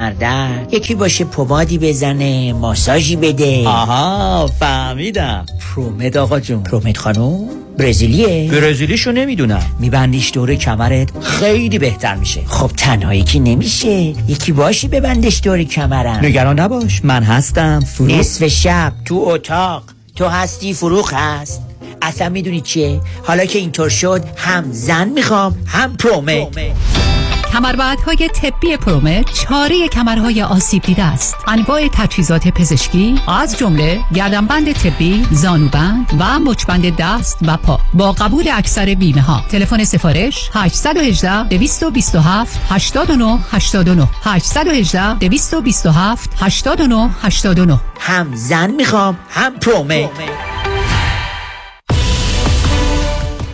مرده یکی باشه پمادی بزنه ماساژی بده. آها فهمیدم. پرومت آقا جون. پرومت خانوم برزیلیه. برزیلیشو نمی‌دونم. میبندیش دور کمرت خیلی بهتر میشه. خب تنها یکی نمیشه. یکی باشی ببندش دور کمرم. نگران نباش من هستم. فروخ نصف شب تو اتاق. تو هستی فروخ هست. اصلا می‌دونی چیه؟ حالا که اینطور شد هم زن می‌خوام هم پرومت, پرومت. های طبی پرومت چاره کمرهای آسیب دیده است. انواع تجهیزات پزشکی از جمله گردنبند طبی زانوبند و مچبند دست و پا. با قبول اکثر بیمه ها تلفن سفارش 818 227 89 89 818 227 89 89 هم زن می‌خوام هم پرومت, پرومت.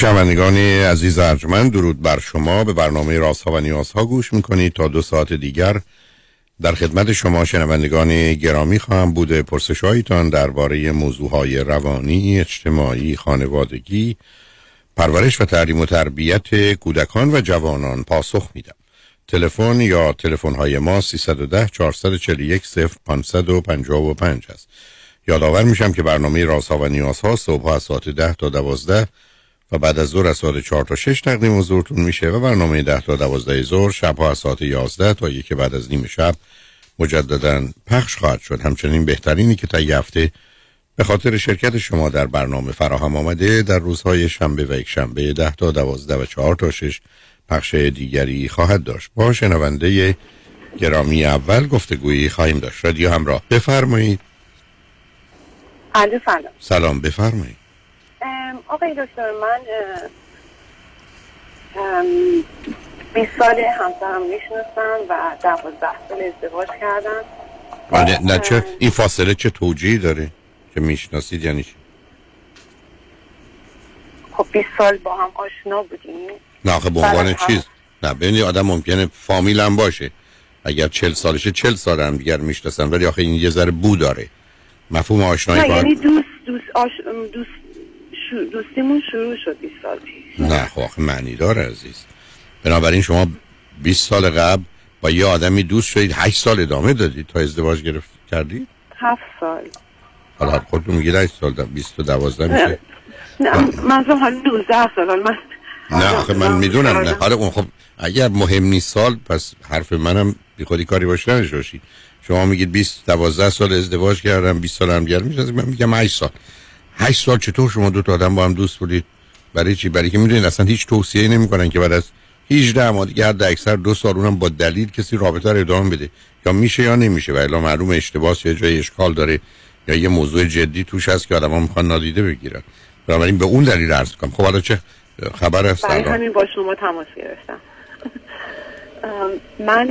شنوندگان عزیز ارجمند درود بر شما به برنامه رازها و نیازها گوش می‌کنید تا دو ساعت دیگر در خدمت شما شنوندگان گرامی خواهم بوده پرسش هایتان درباره موضوع های روانی، اجتماعی، خانوادگی، پرورش و تعلیم و تربیت کودکان و جوانان پاسخ میدم. تلفن یا تلفن های ما 310 441 0555 است. یادآور میشم که برنامه رازها و نیازها صبح از ساعت 10 تا 12 و بعد از ظهر از ساعت 4 تا 6 تقدیم حضورتون میشه و برنامه 10 تا 12 ظهر شب از ساعت 11 تا یک بعد از نیم شب مجددا پخش خواهد شد. همچنین بهترینی که تا هفته به خاطر شرکت شما در برنامه فراهم آمده در روزهای شنبه و یک شنبه 10 تا 12 و 4 تا 6 پخش دیگری خواهد داشت. با شنونده گرامی اول گفتگویی خواهیم داشت. رادیو همراه بفرمایید. سلام. سلام بفرمایید. آقای دکتر من 20 سال همسرم می‌شناسم و 12 سال ازدواج کردم. نه, نه چه این فاصله چه توجیهی داره که می‌شناسید یعنی چی؟ خب 20 سال با هم آشنا بودیم. نه آخه به عنوان چیز؟ نه ببینید آدم ممکنه فامیل هم باشه. اگر 40 سالشه 40 سال هم دیگر می‌شناسن ولی آخه این یه ذره بو داره. مفهوم آشنایی نه یعنی دوست دوست آش... دوست دوستیمون شروع شد 20 سال پیش. نه خب معنی داره عزیز. بنابراین شما 20 سال قبل با یه آدمی دوست شدید 8 سال ادامه دادید تا ازدواج گرفت کردید؟ 7 سال. حالا خودتون میگید 8 سال 20 تا 12 میشه؟ نه من حالا 12 سال من نه آخه من می‌دونم نه. حالا خب اگر مهم نیست سال پس حرف منم بی خودی کاری باشه نشوشید شما میگید 20 12 سال ازدواج کردم 20 سال هم گرم میشه من میگم 8 سال. هشت سال چطور شما دو تا آدم با هم دوست بودید؟ برای چی؟ برای که می‌دونید اصلا هیچ توصیه نمی‌کنن که بعد از 18 ماه دیگه در اکثر دو سال اونم با دلیل کسی رابطه رو ادامه بده. یا میشه یا نمیشه و الا معلوم اشتباه یا جای اشکال داره. یا یه موضوع جدی توش هست که آدما می‌خوان نادیده بگیرن. بنابراین به اون دلیل عرض کنم خب حالا چه خبر است؟ برای همین با شما تماس گرفتم. من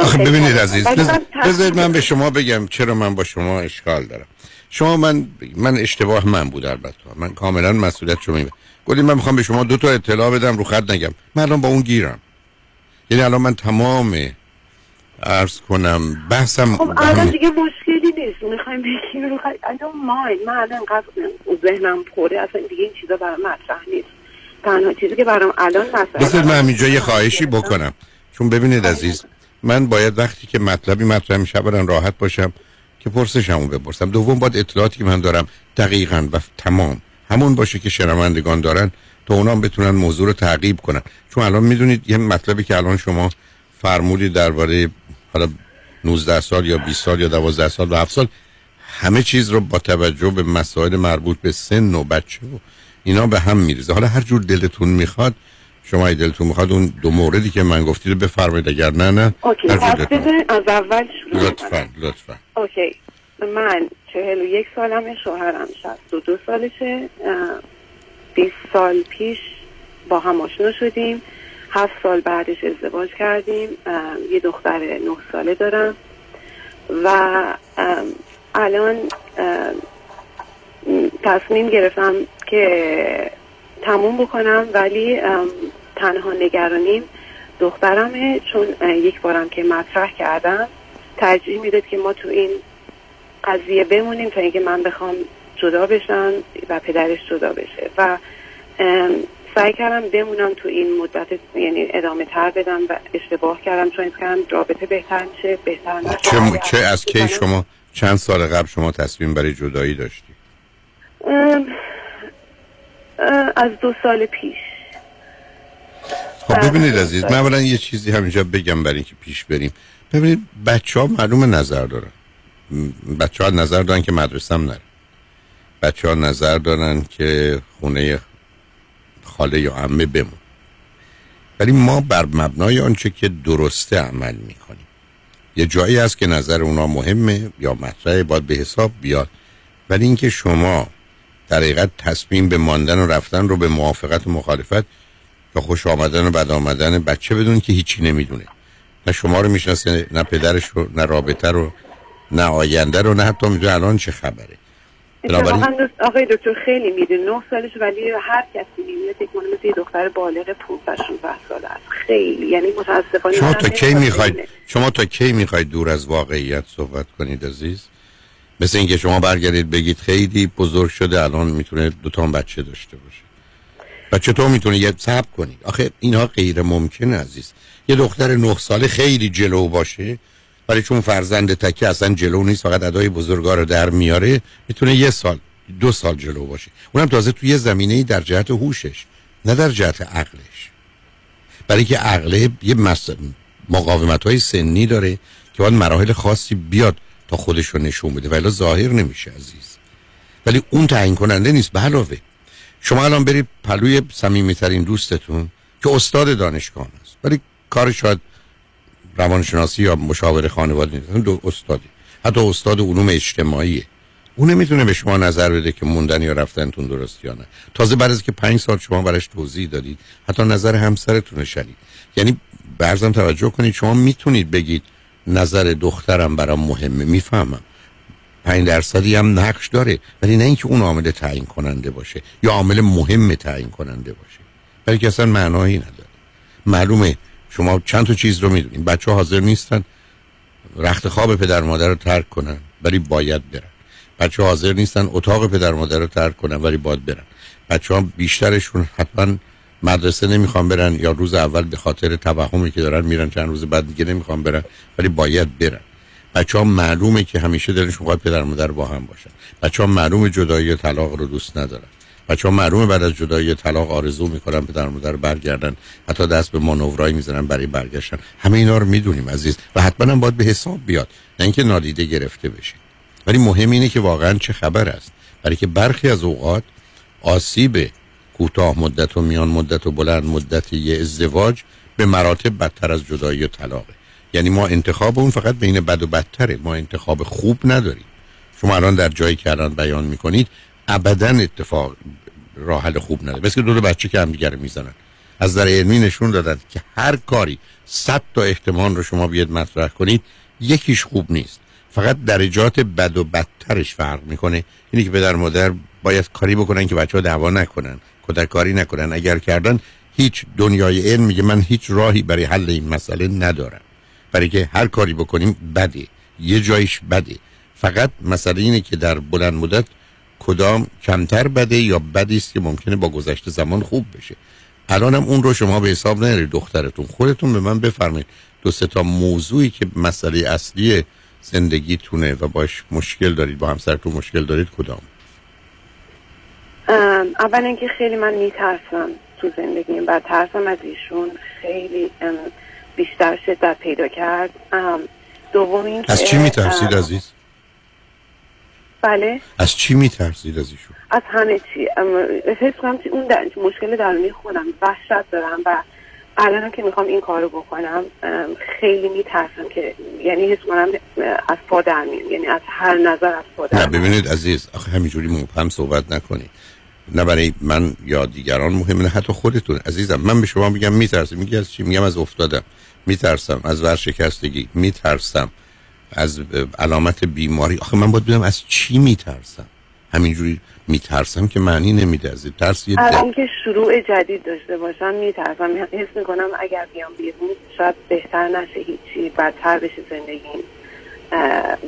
آخه ببینید عزیز بذارید من به شما بگم چرا من با شما اشکال دارم. شما من من اشتباه من بود البته. من کاملا مسئولیت شما گفتید من می‌خوام به شما دو تا اطلاع بدم رو خط نگم. من الان با اون گیرم. یعنی الان من تمام عرض کنم بحثم خب الان دیگه مشکلی نیست. می‌خوایم بگیم رو خط الان مای من الان انقدر ذهنم پره. اصلا دیگه این چیزا برام مطرح نیست. تنها چیزی که برام الان مطرح بذارید من همینجا یه خواهشی بکنم. چون ببینید عزیز من باید وقتی که مطلبی مطرح میشه راحت باشم که پرسشمو بپرسم. دوم باید اطلاعاتی که من دارم دقیقا و تمام همون باشه که شنوندگان دارن تا اونام بتونن موضوع رو تعقیب کنن. چون الان می‌دونید یه مطلبی که الان شما فرمودید درباره حالا 19 سال یا 20 سال یا 12 سال و 7 سال همه چیز رو با توجه به مسائل مربوط به سن و بچه و اینا به هم میریزه. حالا هر جور دلتون می‌خواد شما ای دلتون می‌خواد اون دو موردی که من گفتید رو بفرمایید اگر نه نه OK از اول شروع لطفا کنم. لطفا. OK. من چهل و یک سالمه شوهرم شصت و دو سالشه. بیست سال پیش با هم آشنا شدیم. هفت سال بعدش ازدواج کردیم. یه دختر نه ساله دارم. و الان تصمیم گرفتم که تموم بکنم ولی تنها نگرانیم دخترمه چون یک بارم که مطرح کردم ترجیح می‌داد که ما تو این قضیه بمونیم تا اینکه من بخوام جدا بشم و پدرش جدا بشه. و سعی کردم بمونم تو این مدت یعنی ادامه تر بدم و اشتباه کردم چون فکر کردم رابطه بهتر میشه بهتر چه, چه از کی شما چند سال قبل شما تصمیم برای جدایی داشتی؟ از دو سال پیش. خب ببینید عزیز من اولا یه چیزی همینجا بگم برای اینکه پیش بریم. ببینید بچه ها معلوم نظر دارن. بچه ها نظر دارن که مدرسه هم نره. بچه ها نظر دارن که خونه خاله یا عمه بمون. ولی ما بر مبنای آنچه که درسته عمل می‌کنیم. یه جایی هست که نظر اونا مهمه یا مطرحه باید به حساب بیاد. ولی اینکه شما در حقیقت تصمیم به ماندن و رفتن رو به موافقت و مخالفت یا خوش آمدن و بد آمدن بچه بدون که هیچی نمی‌دونه. نه شما رو می‌شناسه نه پدرش رو نه رابطه رو نه آینده رو نه حتی می‌دونه الان چه خبره. بنابراین دوست- آقای دکتر خیلی می‌دونه نه سالش ولی هر کسی می‌بینه فکر کنه مثل دختر بالغ 15 16 ساله است. خیلی یعنی متاسفانه شما تا کی می‌خواید. شما تا کی می‌خواید دور از واقعیت صحبت کنید عزیز؟ مثل اینکه شما برگردید بگید خیلی بزرگ شده الان می‌تونه دو تا بچه داشته باشه. و چطور می‌تونه یه صبر کنید آخه اینها غیر ممکنه عزیز. یه دختر نه ساله خیلی جلو باشه ولی چون فرزند تکه اصلا جلو نیست فقط ادای بزرگا رو در میاره می‌تونه یه سال دو سال جلو باشه. اونم تازه توی یه زمینه در جهت هوشش نه در جهت عقلش. برای که عقله یه. مقاومت های سنی داره که باید مراحل خاصی بیاد. خودش رو نشون بده. ولی ظاهر نمیشه عزیز. ولی اون تعیین کننده نیست. به علاوه شما الان برید پلوی صمیمیترین دوستتون که استاد دانشگاه است ولی کار شاید روانشناسی یا مشاور خانواده نیست. دو استادی. حتی استاد علوم اجتماعیه اون نمی‌تونه به شما نظر بده که موندن یا رفتنتون درست یا نه. تازه بعد از که پنج سال شما براش توضیح دادید حتی نظر همسرتون شنید. یعنی برزم توجه کنید شما می‌تونید بگید نظر دخترم برام مهمه. می‌فهمم. پنج درصدی هم نقش داره ولی نه اینکه اون عامل تعیین کننده باشه یا عامل مهم تعیین کننده باشه. برای که اصلا معنایی نداره. معلومه شما چند تا چیز رو می‌دونید. بچه حاضر نیستن رخت خواب پدر مادر رو ترک کنن ولی باید برن. بچه ها حاضر نیستن اتاق پدر مادر رو ترک کنن ولی باید برن. بچه ها بیشترشون حتما مدرسه نمی‌خوان برن یا روز اول به خاطر توهمی که دارن میرن چند روز بعد دیگه نمی‌خوان برن ولی باید برن. بچه ها معلومه که همیشه دلشون خواهد پدر مادر با هم باشن. بچه ها معلومه جدایی و طلاق رو دوست ندارن. بچه ها معلومه بعد از جدایی و طلاق آرزو می‌کنن پدر مادر برگردن حتی دست به مانورایی می‌زنن برای برگشتن. همه اینا رو می‌دونیم عزیز و حتما هم باید به حساب بیاد. نه اینکه نادیده گرفته بشه ولی مهم اینه که واقعا چه خبر است. برای که برخی از اوقات آسیب کوتاه مدت و میان مدت و بلند مدت یه ازدواج به مراتب بدتر از جدایی و طلاقه. یعنی ما انتخاب اون فقط بین بد و بدتره. ما انتخاب خوب نداریم. شما الان در جایی که الان بیان می‌کنید ابدا اتفاق راه حل خوب نداره. مثل دو, دو بچه که هم دیگه رو می‌زنن. از در علمی نشون دادن که هر کاری صد تا احتمال رو شما بیاد مطرح کنید یکیش خوب نیست. فقط درجات بد و بدترش فرق می‌کنه. اینی که پدر مادر باید کاری بکنن که بچه ها دعوا نکنن کودک کاری نکنن. اگر کردن هیچ دنیای علم میگه من هیچ راهی برای حل این مسئله ندارم. برای که هر کاری بکنیم بده. یه جایش بده. فقط مسئله اینه که در بلند مدت کدام کمتر بده یا بدی است که ممکنه با گذشت زمان خوب بشه. الانم اون رو شما به حساب نرید دخترتون خودتون به من بفرمایید. دو سه تا موضوعی که مسئله اصلی زندگیتونه و باش مشکل دارید با همسرتون مشکل دارید کدام؟ اول اینکه خیلی من میترسم تو زندگیم و ترسم از ایشون. خیلی بیشتر شدت پیدا کرد. دوم این از چی میترسید عزیز؟ بله. از چی میترسید از ایشون؟ از همه چی. حس کنم اون در... مشکل درونی خودم وحشت دارم و الان که می‌خوام این کارو بکنم خیلی میترسم که یعنی حس کنم از پا در یعنی از هر نظر از پا نه ببینید عزیز آخه همینجوری مبهم صحبت نکنید. نه برای من یا دیگران مهمه نه حتی خودتون. عزیزم من به شما میگم میترسم. میگی از چی؟ میگم از افتادم. میترسم. از ورشکستگی. میترسم. از علامت بیماری. آخه من باید بدم از چی میترسم. همینجوری میترسم که معنی نمیده از ترس یه از اینکه شروع جدید داشته باشم میترسم. حس می‌کنم اگر بیام بیرون شاید بهتر نشه هیچی بدتر بشه زندگی.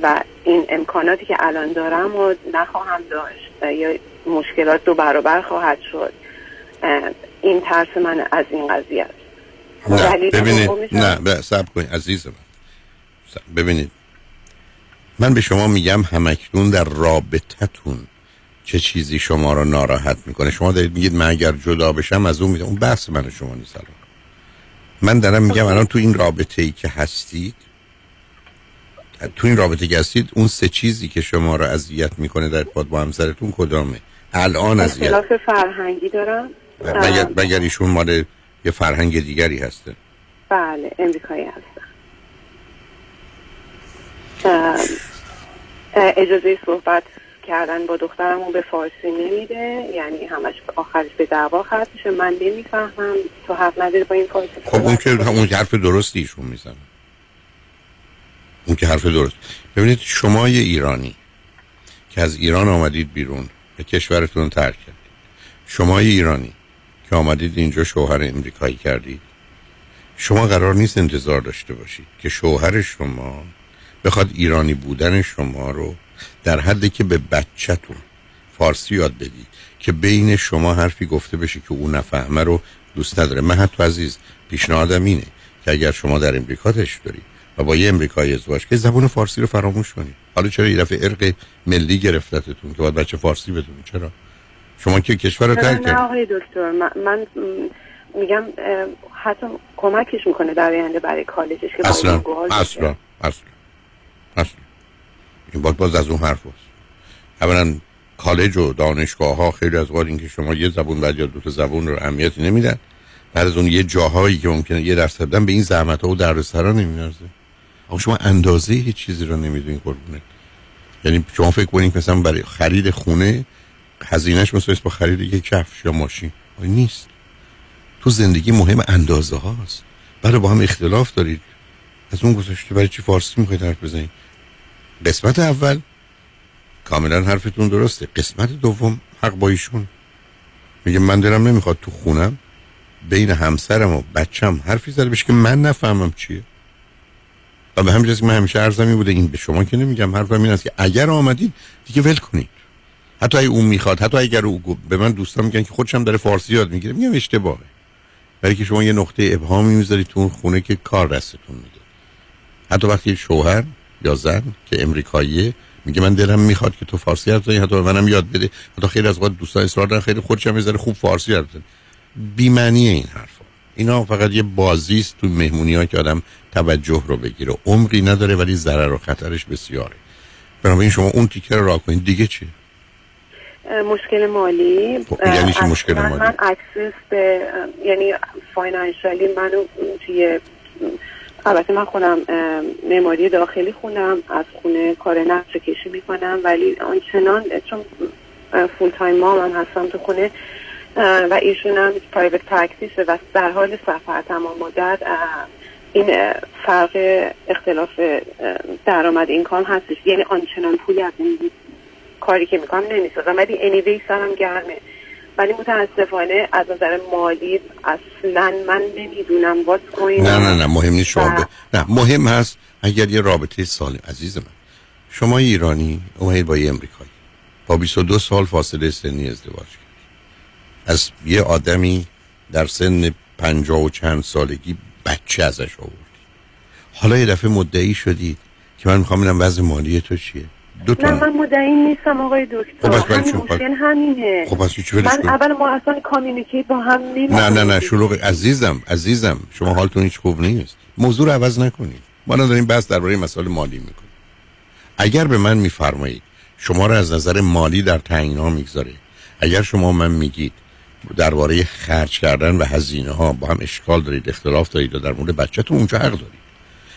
و این امکاناتی که الان دارم و نخواهم داشت یا مشکلات دو برابر خواهد شد. این ترس من از این قضیه است. نه ببینید نه سب کنید عزیز من. ببینید. من به شما میگم همکنون در رابطتون چه چیزی شما رو ناراحت می‌کنه؟ شما دارید میگید من اگر جدا بشم از اون میدم اون بحث من شما نیست الان. من دارم میگم الان تو این رابطه ای که هستید تو این رابطه که هستید اون سه چیزی که شما رو اذیت می‌کنه در ارتباط با همسرتون کدامه؟ الان اذیت. اختلاف فرهنگی دارم. مگر مگر ایشون مال یه فرهنگ دیگری هسته؟ بله امریکایی هستن. اجازه صحبت کردن با دخترمون به فارسی نمیده. یعنی همش آخرش به دعوا ختم میشه. من نمی‌فهمم. تو حق نداری با این فارسی خب اون که همون حرف درستی ایشون می‌زنه. اون که حرف درست. ببینید شما یه ایرانی که از ایران آمدید بیرون به کشورتون ترک کردید. شما یه ایرانی که آمدید اینجا شوهر امریکایی کردید. شما قرار نیست انتظار داشته باشید که شوهر شما بخواد ایرانی بودن شما رو در حدی که به بچهتون فارسی یاد بدید که بین شما حرفی گفته بشه که او نفهمه رو دوست نداره. من حتی عزیز پیشنهادم اینه که اگر شما در امریکا تش دارید و با یه امریکایی ازدواج که زبون فارسی رو فراموش کنید. حالا چرا یه دفعه ارق ملی گرفتتون که باید بچه فارسی بدونید چرا؟ شما که کشور رو ترک نه آقای دکتر؟ من, میگم حتی کمکش می‌کنه در آینده برای کالجش که اصلا. اصلا. اصلا. اصلا. این باید باز از اون حرف هست اولا کالج و دانشگاه ها خیلی از این که شما یه زبون بعد یا دو تا زبون رو اهمیتی نمیدن بعد از اون یه جاهایی که ممکنه یه درس بدن به این زحمت ها و دردسرا نمیارزه اما شما اندازه هیچ چیزی رو نمی‌دونید قربونه یعنی شما فکر کنید مثلا برای خرید خونه هزینهش مثل با خرید یک کفش یا ماشین. نیست. تو زندگی مهم اندازه هاست برای با هم اختلاف دارید. از اون گذاشته برای چی فارسی می‌خواید حرف بزنید؟ قسمت اول. کاملا حرفتون درسته. قسمت دوم حق با ایشون. میگه من دلم نمی‌خواد تو خونم بین همسرم و بچم حرفی زده بشه که من نفهمم چیه. و به همین که من همیشه عرضمی بوده. این به شما که نمیگم. حرفم این است که اگر آمدید دیگه ول کنید. حتی اگه اون می‌خواد حتی اگر او به من دوستان میگن که خودشم داره فارسی یاد می‌گیره میگم اشتباهه. برای که شما یه نقطه ابهامی می‌ذارید تو اون خونه که کار دستتون میده. حتی وقتی شوهر یا زن که امریکاییه میگه من دلم می‌خواد که تو فارسی حرف بزنی حتی منم یاد بده. حتی خیلی از وقت دوستان اصرار دارن خیلی خودشم می‌ذاره خوب فارسی حرف بزنه بی معنی این حرفا. اینا فقط یه بازی است تو مهمونی ها که آدم توجه رو بگیره. عمقی نداره ولی ضرر و خطرش بسیاره. بنابراین شما اون تیکه رو راه کنید. دیگه چی مشکل مالی. خب، یعنی چی مشکل مالی؟ من access به یعنی financially منو توی البته من خودم معماری داخلی خونم از خونه کار نقشه کشی می‌کنم ولی آنچنان چون full-time mom هم هستم تو خونه و ایشون هم private practice ه و در حال سفر تمام مدت این فرق اختلاف درآمد income هستش. یعنی آنچنان پولی از این کاری که می‌کنم نمی‌سازم. ولی انیوی سرم گرمه. ولی متاسفانه از نظر مالی اصلا من نمی‌دونم وات کوین نه نه نه مهم نیست شما ب... نه مهم هست اگر یه رابطه سالم عزیز من. شما ایرانی اومدید با یه امریکایی. با 22 سال فاصله سنی ازدواج کرد از یه آدمی در سن پنجاه و چند سالگی بچه ازش آوردی حالا یه دفعه مدعی شدید که من می‌خوام ببینم وضع مالی تو چیه. دو نه من مدعی نیستم آقای دکتر. خب همین مشکل همینه. خب پس من اول ما اصلا کامیونیکیت با هم نمی‌دونیم نه نه نه شروع عزیزم عزیزم شما حالتون هیچ خوب نیست. موضوع رو عوض نکنید ما نداریم بحث درباره مسائل مالی می‌کنیم. اگر به من میفرمایید شما رو از نظر مالی در ها می‌گذاره اگر شما من میگید درباره خرج کردن و هزینه ها با هم اشکال دارید اختلاف دارید و در مورد بچه‌تون اونجا حق دارید.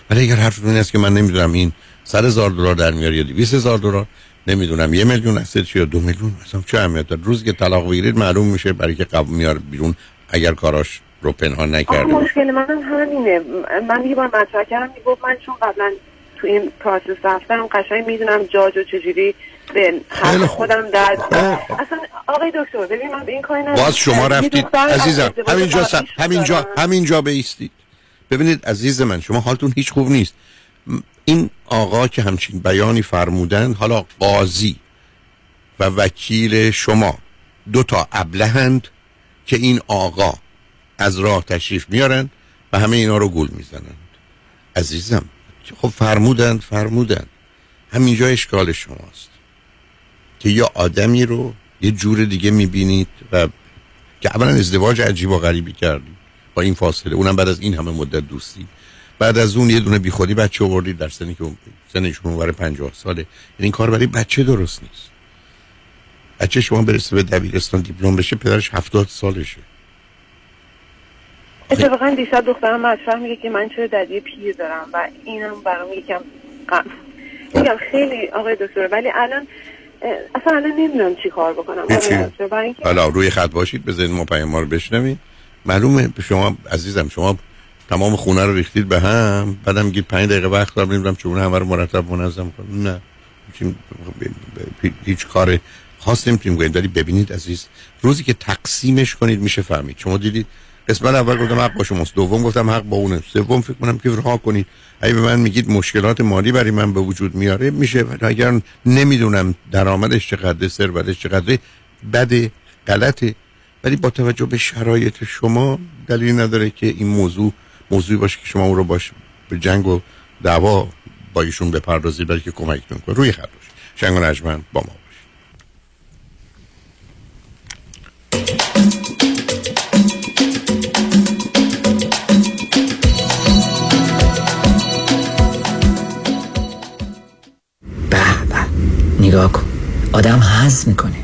ولی اگر حرفتون این است که من نمی‌دونم این صد هزار دلار در میاره یا 200 هزار دلار؟ نمی‌دونم. یه میلیون هست یا دو میلیون مثلا چه اهمیت داره؟ روزی که طلاق بگیرید معلوم میشه برای که قبل میار بیرون اگر کاراش رو پنهان نکرده مشکل من همینه. من یه بار مطرح کردم می‌گفت من چون قبلا تو این پروسس رفتم قشنگ می‌دونم جاج و چجوری به خودم در اصلا آقای دکتر ببین من به این کاری باز شما رفتید. عزیزم همینجا همینجا همینجا بیستید. ببینید عزیز من شما حالتون هیچ خوب نیست. این آقا که همچین بیانی فرمودن حالا قاضی و وکیل شما دو تا ابلهند که این آقا از راه تشریف میارن و همه اینا رو گول می‌زنند. عزیزم خب فرمودند فرمودند. همینجا اشکال شماست که یه آدمی رو یه جور دیگه می‌بینید و که اولا ازدواج عجیب و غریبی کردید با این فاصله. اونم بعد از این همه مدت دوستی. بعد از اون یه دونه بیخودی بچه آوردید در سنی که سنشون اونور 50 ساله. یعنی این کار برای بچه درست نیست. بچه شما برسه به دبیرستان دیپلم بشه پدرش 70 سالشه. اتفاقا دیشب دخترم مطرح میگه که من چرا ددی پیر دارم و اینم برام یکم میگم خیلی آقای دکتر ولی الان اصلا الان نمی‌دونم چی کار بکنم. حالا روی خط باشید بذارید ما پیام ما رو بشنوید معلومه شما عزیزم شما تمام خونه رو ریختید به هم بعدم میگید 5 دقیقه وقت دارم نمی‌دونم چون همه رو مرتب منظم کنم. نه. هیچ کار خاص نمی‌تونیم کنیم. ولی ببینید عزیز روزی که تقسیمش کنید میشه فهمید. شما دیدید قسمت اول گفتم حق با شماست. دوم گفتم حق با اونه سوم فکر کنم که رها کنید. اگه به من میگید مشکلات مالی برای من به وجود میاره میشه. اگر نمی‌دونم درآمدش چقدر ثروتش چقدر بده غلطه. ولی با توجه به شرایط شما دلیل نداره که این موضوع موضوعی باشه که شما اون رو باش به جنگ و دعوا با ایشون بپردازید بلکه کمکتون کنه روی خط باشه. شنگ و نجمن با ما نگاه کن. آدم حز می‌کنه.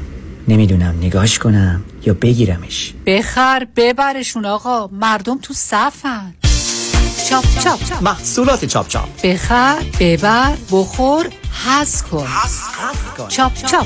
نمی‌دونم نگاهش کنم یا بگیرمش. بخر ببرشون آقا. مردم تو صفن. چاپ چاپ. محصولات چاپ چاپ. بخر ببر بخور حز کن. چاپ چاپ.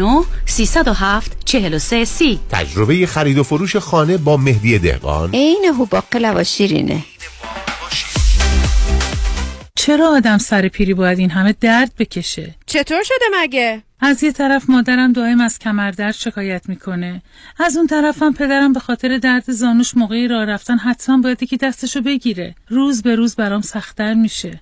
307 43 سی. تجربه خرید و فروش خانه با مهدی دهقان. عین هوباقلا و شیرینه. چرا آدم سر پیری باید این همه درد بکشه؟ چطور شده مگه؟ از یه طرف مادرم دائم از کمردرد شکایت می‌کنه. از اون طرفم پدرم به خاطر درد زانوش موقعی راه رفتن حتما باید که دستشو بگیره. روز به روز برام سختتر میشه.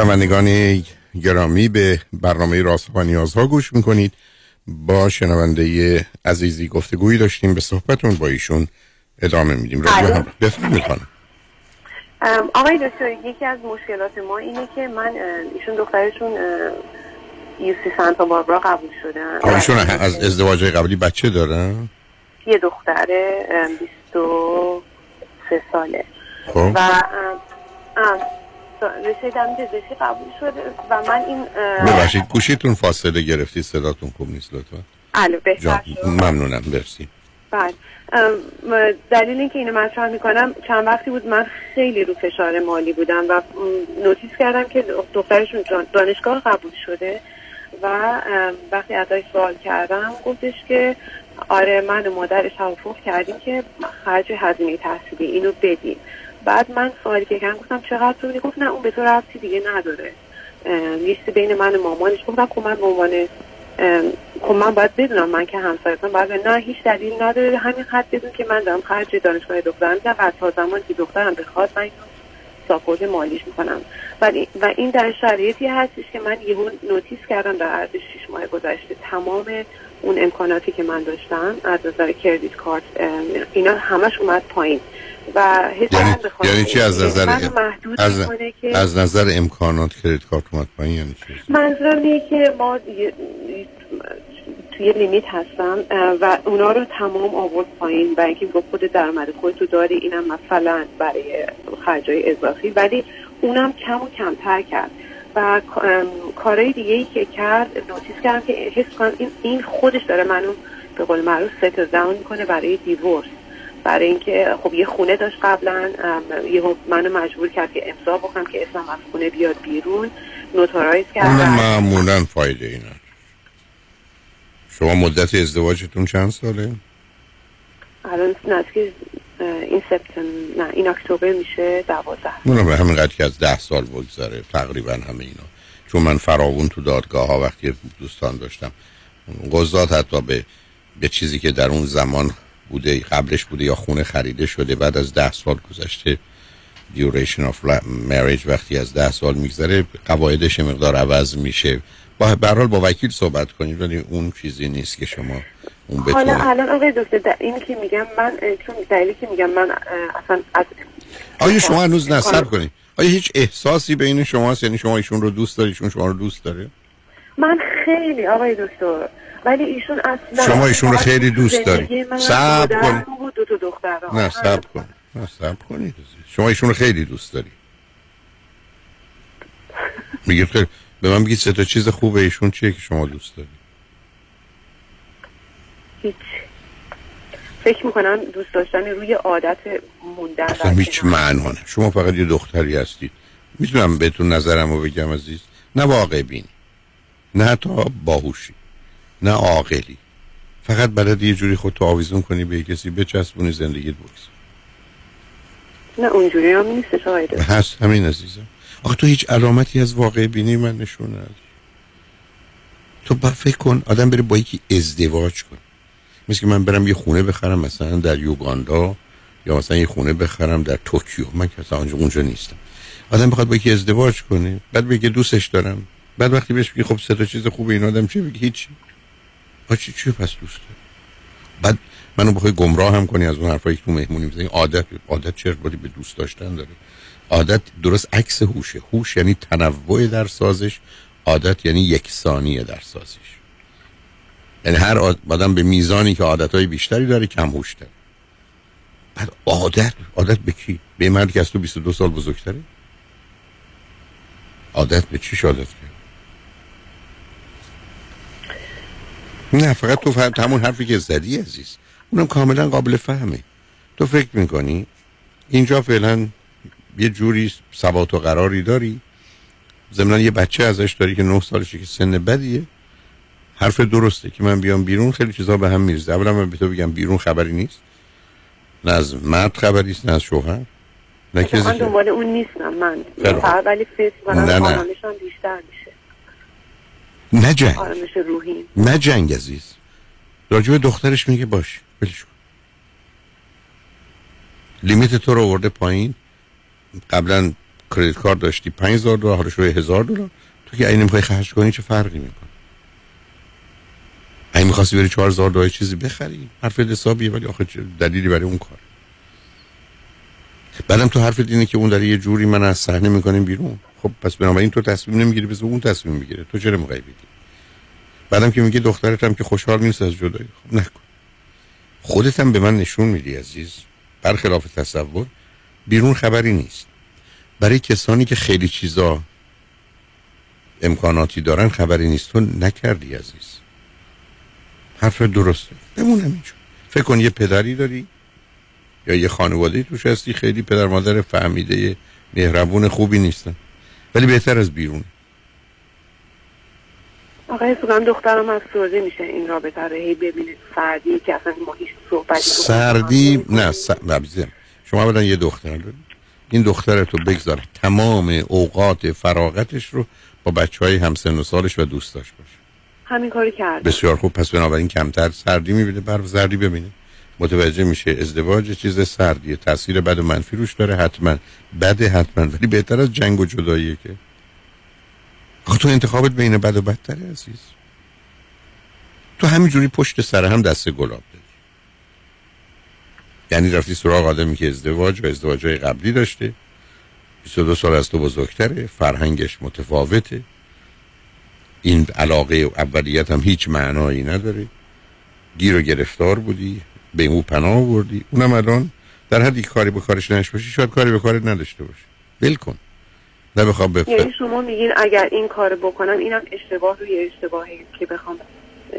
شنوندگان گرامی به برنامه راست و نیازها گوش می‌کنید. با شنونده عزیزی گفتگویی داشتیم به صحبتون با ایشون ادامه میدیم. بفرمایید خانم. آقای دکتر یکی از مشکلات ما اینه که من ایشون دخترشون یوسی سانتا باربرا قبول شدن ایشون از ازدواج قبلی بچه دارن یه دختره 23 ساله. خب. و رشته دم پزشکی قبول شده و من این ببخشید گوشیتون فاصله گرفتی صداتون خوب نیست لطفا. الو بهتر ممنونم برسی بله. دلیل اینکه اینو مطرح می‌کنم چند وقتی بود من خیلی رو فشار مالی بودم و نوتیس کردم که دخترشون دانشگاه قبول شده و وقتی ازش سوال کردم گفتش که آره من و مادرش توافق کردیم که خرج هزینه تحصیلی اینو بدیم. بعد من سوالی که کردم گفتم چقدر طول گفت نه اون به تو ربطی دیگه نداره. لیست بین من و مامانش. گفتم خب من به عنوان خب من باید بدونم من که همسایتم. باید نه هیچ دلیل نداره. همین خط بدون که من دارم خرج دانشگاه دخترم و تا زمان که دخترم بخواد من ساپورت مالیش می‌کنم. و, این در شرایطی هستش که من یهو نوتیس کردم در عرض شیش ماه گذشته. تمام اون امکاناتی که من داشتم از نظر کردیت کارت اینا همش اومد پایین. و یعنی, یعنی چی؟ از نظر محدود از, که از نظر امکانات کردیت کارت اومد پایین یعنی چی؟ منظورم اینه که ما توی لیمیت هستم و اونا رو تمام آورد پایین و اینکه گفت خود درآمد خودتو داری اینم مثلا برای خرجای اضافی ولی اونم کم و کمتر کرد. و کارهای دیگه ای که کرد notice کردم که حس کنم این, این خودش داره منو به قول معروف set down می‌کنه برای divorce. برای اینکه خب یه خونه داشت قبلا یه منو مجبور کرد که امضا بکنم که اسمم از خونه بیاد بیرون. notarize کرد. اون معمولا فایده اینا شما مدت ازدواجتون چند ساله؟ الان نزدیک این September نه این اکتبر میشه دوازده. اونم به همین قدر که از ده سال بگذاره تقریبا همه اینا. چون من فراغون تو دادگاه ها وقتی دوستان داشتم قضات حتی به به چیزی که در اون زمان بوده قبلش بوده یا خونه خریده شده بعد از ده سال گذشته duration of marriage وقتی از ده سال میگذره قواعدش مقدار عوض میشه. با برحال با وکیل صحبت کنید ولی اون چیزی نیست که شما اون حالا الان آقای دکتر این که میگم من چون دلیلی که میگم من اصلا از آیا شما هنوز نصب کنید؟ آیا هیچ احساسی بین شماست؟ یعنی شما ایشون رو دوست دارید ایشون شما رو دوست داره؟ من خیلی آقای دکتر ولی ایشون اصلا شما ایشون رو خیلی دوست دارید. صبر کن. دو تا نه صبر کن. نه صبر کنید شما ایشون رو خیلی دوست دارید. میگه خیلی به من بگید سه تا چیز خوبه ایشون چیه که شما دوست دارید؟ هیچ. فکر می‌کنم دوست داشتن روی عادت موندن اصلا هیچ معنانه شما فقط یه دختری هستید. می‌تونم بهتون نظرم رو بگم عزیز. نه واقع بین نه حتی باهوشی نه عاقلی. فقط بلد یه جوری خودتو آویزون کنی به کسی بچسبونی زندگیت بگذار. نه اونجوری هم نیست هست همین عزیزم. آخه تو هیچ علامتی از واقع بینی من نشون نداری تو با فکر کن آدم بره با یکی ازدواج کن مثل که من برم یه خونه بخرم مثلا در یوگاندا یا مثلا یه خونه بخرم در توکیو. من که اصلا اونجا نیستم. آدم بخواد با یکی ازدواج کنه بعد بگه دوستش دارم. بعد وقتی بهش بگی خب سه تا چیز خوبه این آدم چی بگه؟ هیچی. چی چی پس دوست داره بعد منو بخوای گمراه هم کنی از اون حرفایی که تو مهمونی می‌زنی. عادت عادت چه به دوست داشتن داره؟ عادت درست عکس هوشه. هوش یعنی تنوع در سازش عادت یعنی یکسانیه در سازش. یعنی هر آدم به میزانی که عادت های بیشتری داره کم هوش داره. بعد عادت عادت به کی؟ به مردی که از تو 22 سال بزرگتره؟ عادت به چی عادت کرد؟ نه فقط تو فهم همون حرفی که زدی عزیز. اونم کاملا قابل فهمه. تو فکر می‌کنی؟ اینجا فعلا یه جوری ثبات و قراری داری؟ ضمن یه بچه ازش داری که نه سالشه که سن بدیه. حرف درسته که من بیام بیرون خیلی چیزا به هم میرزه اولا من به تو بگم بیرون خبری نیست. نه از مرد خبری است نه از شوهر. نه که من دنبال اون نیستم من. فقط ولی فکر نه نه. بیشتر میشه. نه جنگ. آرامش روحی. نه جنگ عزیز. راجب دخترش میگه باش بلش لیمیت تو رو آورده پایین. قبلا کریدیت کارت داشتی 5000 دلار حالا شده 1000 دلار. تو که این نمی‌خوای خرج کنی چه فرقی می‌کنه؟ اگه می‌خواستی بری 4000 دلار چیزی بخری حرف حسابیه ولی آخه دلیلی برای اون کار؟ بعدم تو حرف اینه که اون داره یه جوری من از صحنه می‌کنیم بیرون. خب پس بنابراین تو تصمیم نمی‌گیری بس اون تصمیم می‌گیره تو چرا می‌خوای بگی؟ بعدم که میگه دخترت هم که خوشحال نیست از جدایی. خب نکن. خودت هم به من نشون میدی عزیز. برخلاف تصور بیرون خبری نیست. برای کسانی که خیلی چیزا امکاناتی دارن خبری نیست. تو نکردی عزیز. حرف درسته. بمونم اینجا فکر کن یه پدری داری یا یه خانواده توش هستی خیلی پدر مادر فهمیده مهربون خوبی نیستن. ولی بهتر از بیرون. آقای سوگم دخترم از سوزه میشه. این رابطه رو هی ببینید سردی که اصلا ما هیچ صحبتی سردی؟ نه س... شما بدن یه دختر دارید این دخترتو بگذار. تمام اوقات فراغتش رو با بچه های همسن و سالش و دوست داشت باشه همین کاری کرد بسیار خوب. پس بنابراین کمتر سردی می‌بینه. برف زردی ببینه. متوجه میشه ازدواج چیز سردیه. تاثیر بد و منفی روش داره حتما. بده حتما. ولی بهتر از جنگ و جداییه که. آخه تو انتخابت بین بد و بدتره عزیز. تو همینجوری پشت سر هم دست گلاب داری. یعنی رفتی سراغ آدمی که ازدواج و ازدواج های قبلی داشته. 22 سال از تو بزرگتره. فرهنگش متفاوته. این علاقه اولیت هم هیچ معنایی نداره. گیر و گرفتار بودی. به او پناه آوردی. اونم الان در حدی کاری به کارش نش باشی شاید کاری به کارت نداشته باشه ول کن. نه بخوام بفت یعنی شما میگین اگر این کار بکنم اینم اشتباه روی اشتباهی که بخوام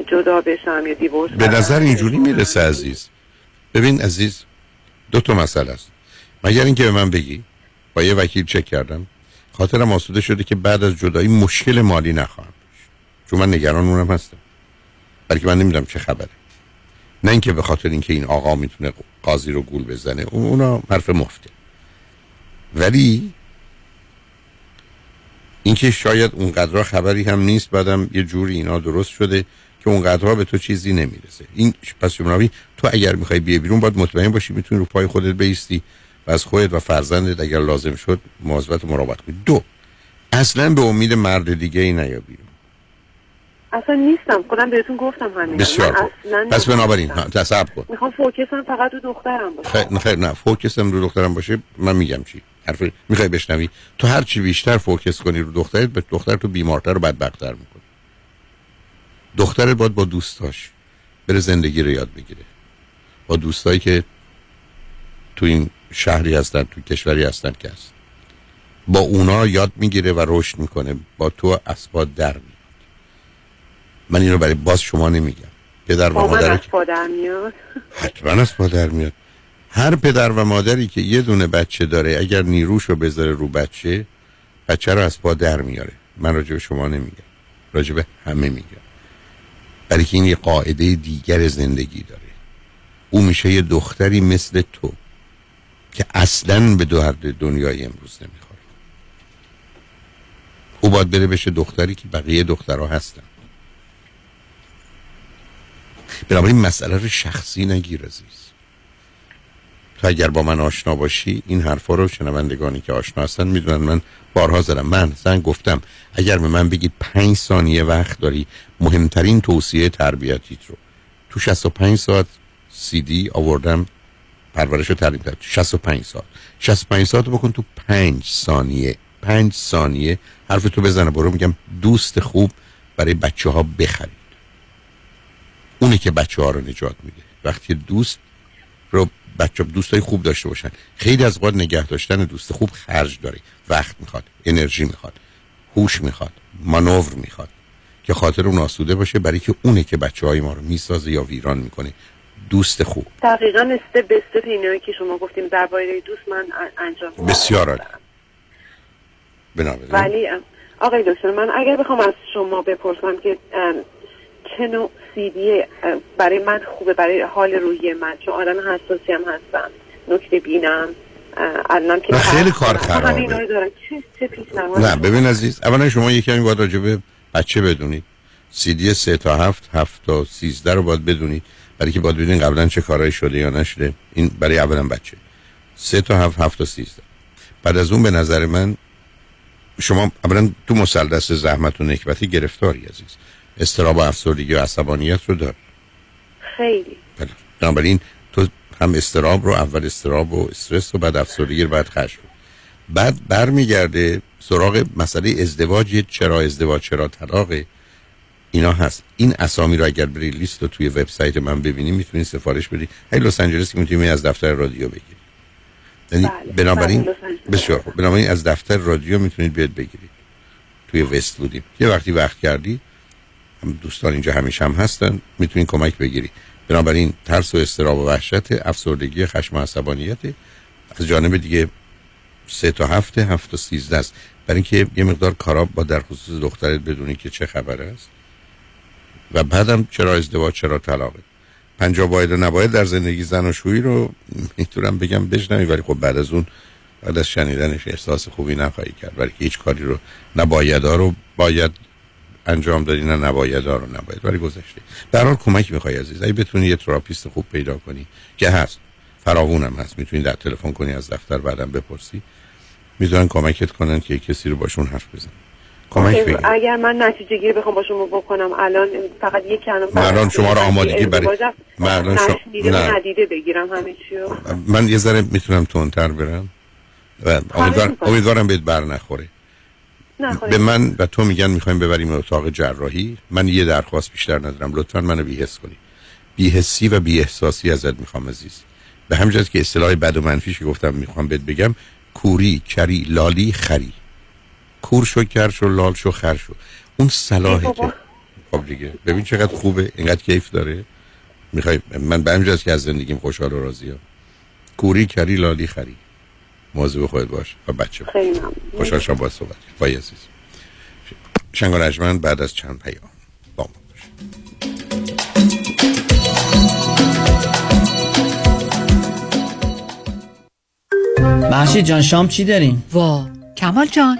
جدا بشم یا دیورس به نظر اینجوری می‌رسه عزیز. ببین عزیز دو تا مسئله است. مگر اینکه به من بگی؟ با یه وکیل چک کردم. خاطرم آسوده شده که بعد از جدایی مشکل مالی نخواهم داشت. چون من نگران اونم هستم. بلکه من نمی‌دونم چه خبره. نه اینکه به خاطر اینکه این آقا می‌تونه قاضی رو گول بزنه اون- اونا حرف مفته. ولی اینکه شاید اونقدر خبری هم نیست بعدم یه جوری اینا درست شده که اونقدر به تو چیزی نمی‌رسه. این پس جمهوری تو اگر می‌خوای بیای بیرون باید مطمئن باشی می‌تونی رو پای خودت بیستی و از خودت و فرزندت اگر لازم شد مواظبت مراقبت کنی. دو اصلا به امید مرد دیگه ای نیا بیرون. اصلا نیستم. خودم بهتون گفتم همین. بسیار خوب. پس بنابراین تصب کن. می‌خوام فوکسم فقط رو دخترم باشه. خیر نه خیر نه. فوکسم رو دخترم باشه من میگم چی. حرف می‌خوای بشنوی؟ تو هر چی بیشتر فوکس کنی رو دخترت به دختر تو بیمارتر و بدبختتر می‌کنه دخترت باید با دوستاش بره زندگی رو یاد بگیره. با دوستایی که تو این شهری هستن تو کشوری هستن که هست. با اونا یاد می‌گیره و رشد می‌کنه. با تو اسباد در من این رو برای باز شما نمیگم. پدر و مادر از پادر میاد. حتما از مادر میاد. هر پدر و مادری که یه دونه بچه داره اگر نیروش رو بذاره رو بچه بچه رو از پا در میاره. من راجع به شما نمیگم. راجع به همه میگم. برای که این یه قاعده دیگر زندگی داره. او میشه یه دختری مثل تو که اصلا به درد دنیای امروز نمی‌خوره. او باید بره بشه دختری که بقیه دخترها هستن. بنابراین مسئله رو شخصی نگیر عزیز تو اگر با من آشنا باشی این حرفا رو شنوندگانی که آشنا هستن می‌دونن. من بارها زدم. من زن گفتم اگر به من بگید پنج ثانیه وقت داری مهمترین توصیه تربیتیت رو. تو 65 ساعت سی دی آوردم پرورش رو تعریف کرد. 65 ساعت. 65 ساعت رو بکن تو 5 ثانیه. 5 ثانیه حرف تو بزنه. برو میگم دوست خوب برای بچه ها بخرید. اونه که بچه ها رو نجات میده. وقتی دوست رو بچه دوستای خوب داشته باشن. خیلی از اوقات نگه داشتن دوست خوب خرج داره. وقت می‌خواد انرژی می‌خواد هوش می‌خواد مانور می‌خواد که خاطر اون آسوده باشه برای که اونه که بچه های ما رو می‌سازه یا ویران می‌کنه. دوست خوب. دقیقا استپ به استپ اینایی که شما گفتیم درباره دوست من انجام. بسیار عالی. بنابراین. ولی آقای دکتر من اگر بخوام از شما بپرسم که چه نوع سیدی برای من خوبه برای حال روحی من چون آدم حساسی هم هستم. نکته بینم اه، الانم که نه، خیلی کار. خرابه. چه چه نه ببین عزیز اولا شما یکی همین باید راجع به بچه بدونید سی دی سه تا هفت هفت تا سیزده رو باید بدونید برای که باید بدونید قبلا چه کارهایی شده یا نشده. این برای اولا بچه. سه تا هفت هفت تا سیزده. بعد از اون به نظر من شما اولا تو مسلدس زحمت و نکبتی گرفتاری عزیز. استراب و افسردگی و عصبانیت رو داری خیلی. بله. بنابراین تو هم استراب رو اول استراب و استرس و بعد افسردگی رو بعد خشم. بعد برمیگرده سراغ مسئله ازدواج چرا ازدواج چرا طلاقه اینا هست. این اسامی رو اگر بری لیست رو توی وبسایت من ببینی می‌تونی سفارش بدی. هی لس آنجلس که می‌تونی از دفتر رادیو بگیری. یعنی بنابراین بله، لس آنجلس. بسیار خوب. بنابراین از دفتر رادیو می‌تونید بیاد بگیرید. توی وست بودیم. یه وقتی وقت کردی دوستان اینجا همیشه هم هستن می‌تونین کمک بگیری. بنابراین ترس و استراب و وحشت افسردگی خشم و عصبانیت از جانب دیگه سه تا هفته هفت تا سیزده است. برای اینکه یه مقدار کارا با در خصوص دخترت بدونی که چه خبر است. و بعدم چرا ازدواج چرا طلاقه پنجاه باید و نباید در زندگی زن و شویی رو می‌تونم بگم بشنوی ولی خب بعد از اون بعد از شنیدنش احساس خوبی نخواهی کرد. ولی هیچ کاری رو نبایدها رو باید انجام دادی نه نباید رو نباید. ولی گذشته. در حال کمک می‌خوای عزیز. اگه بتونی یه تراپیست خوب پیدا کنی که هست فراوونم هست می‌تونی در تلفن کنی از دفتر بعدم بپرسی. می‌تونن کمکت کنن که کسی رو باشون حرف بزن کمک بگیر اگر من نتیجه گیری بخوام با شما بکنم الان فقط یک کلمه الان شما رو آمادگی برای- الان شما-. ندیده بگیرم همه من یه ذره می‌تونم تندتر برم و امیدوار- می‌کنم. امیدوارم بهت بر نخوره. به من و تو میگن می‌خوایم ببریم اتاق جراحی. من یه درخواست بیشتر ندارم لطفا منو بیهس کنی بیهسی و بیاحساسی ازت می‌خوام عزیز. به همین که اصطلاح بد و منفیش که گفتم می‌خوام بهت بگم کوری کری لالی خری. کور شو کر شو لال شو خر شو. اون صلاحه که خب دیگه. ببین چقدر خوبه اینقدر کیف داره. می‌خوای من به همین که از زندگیم خوشحال و راضیم. کوری کری لالی خری. موضوع خودت باش و بچه باش. خیلی. خوشحال شدم با صحبت. بای عزیز شنگ و نجمن بعد از چند پیام با ما باش. محشید جان شام چی داریم؟ وا کمال جان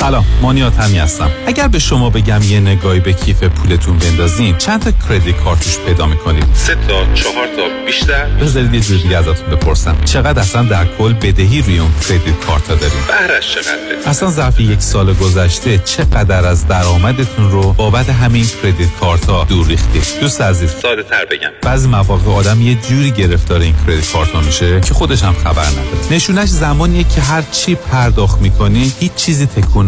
سلام مانیات همی هستم. اگر به شما بگم یه نگاهی به کیف پولتون بندازین چند تا کردیت کارتوش پیدا می‌کنید؟ سه تا چهار تا بیشتر؟ بذارید یه جور دیگه ازتون بپرسم. چقدر اصلا در کل بدهی روی اون کردیت کارت ها داریم بهرش چقدره؟ اصلا ظرف یک سال گذشته چقدر از درآمدتون رو بابت همین کردیت کارت ها دور ریختید؟ دوست عزیز. ساده تر بگم. بعضی مواقع آدم یه جوری گرفتار این کردیت کارت ها میشه که خودش هم خبر نداره. نشونش زمانیه که هر چی پرداخت می‌کنی هیچ چیزی تکون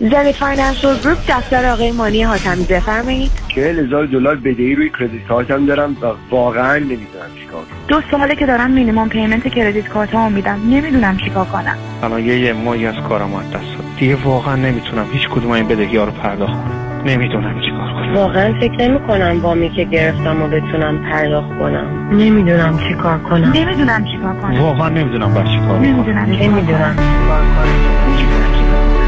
Zenith Financial Group دفتر آقای مانی حاتمی بفرمایید. چهل هزار دلار بدهی روی credit card م دارم و واقعا نمی‌دونم چیکار کنم. دو ساله که دارم minimum payment credit card ها میدم. نمی‌دونم چیکار کنم. الان یه یه ماهی از کارم از دست داد دیگه واقعا نمی‌تونم هیچ کدوم این بدهی ها رو پرداخت کنم. نمی‌دونم چیکار کنم. واقعا فکر نمی کنم وامی که گرفتم و بتونم پرداخت کنم. نمی‌دونم چی کار کنم. نمی‌دونم چیکار کنم. واقعا نمی‌دونم باید چیکار کنم نمی‌دونم نمی‌دونم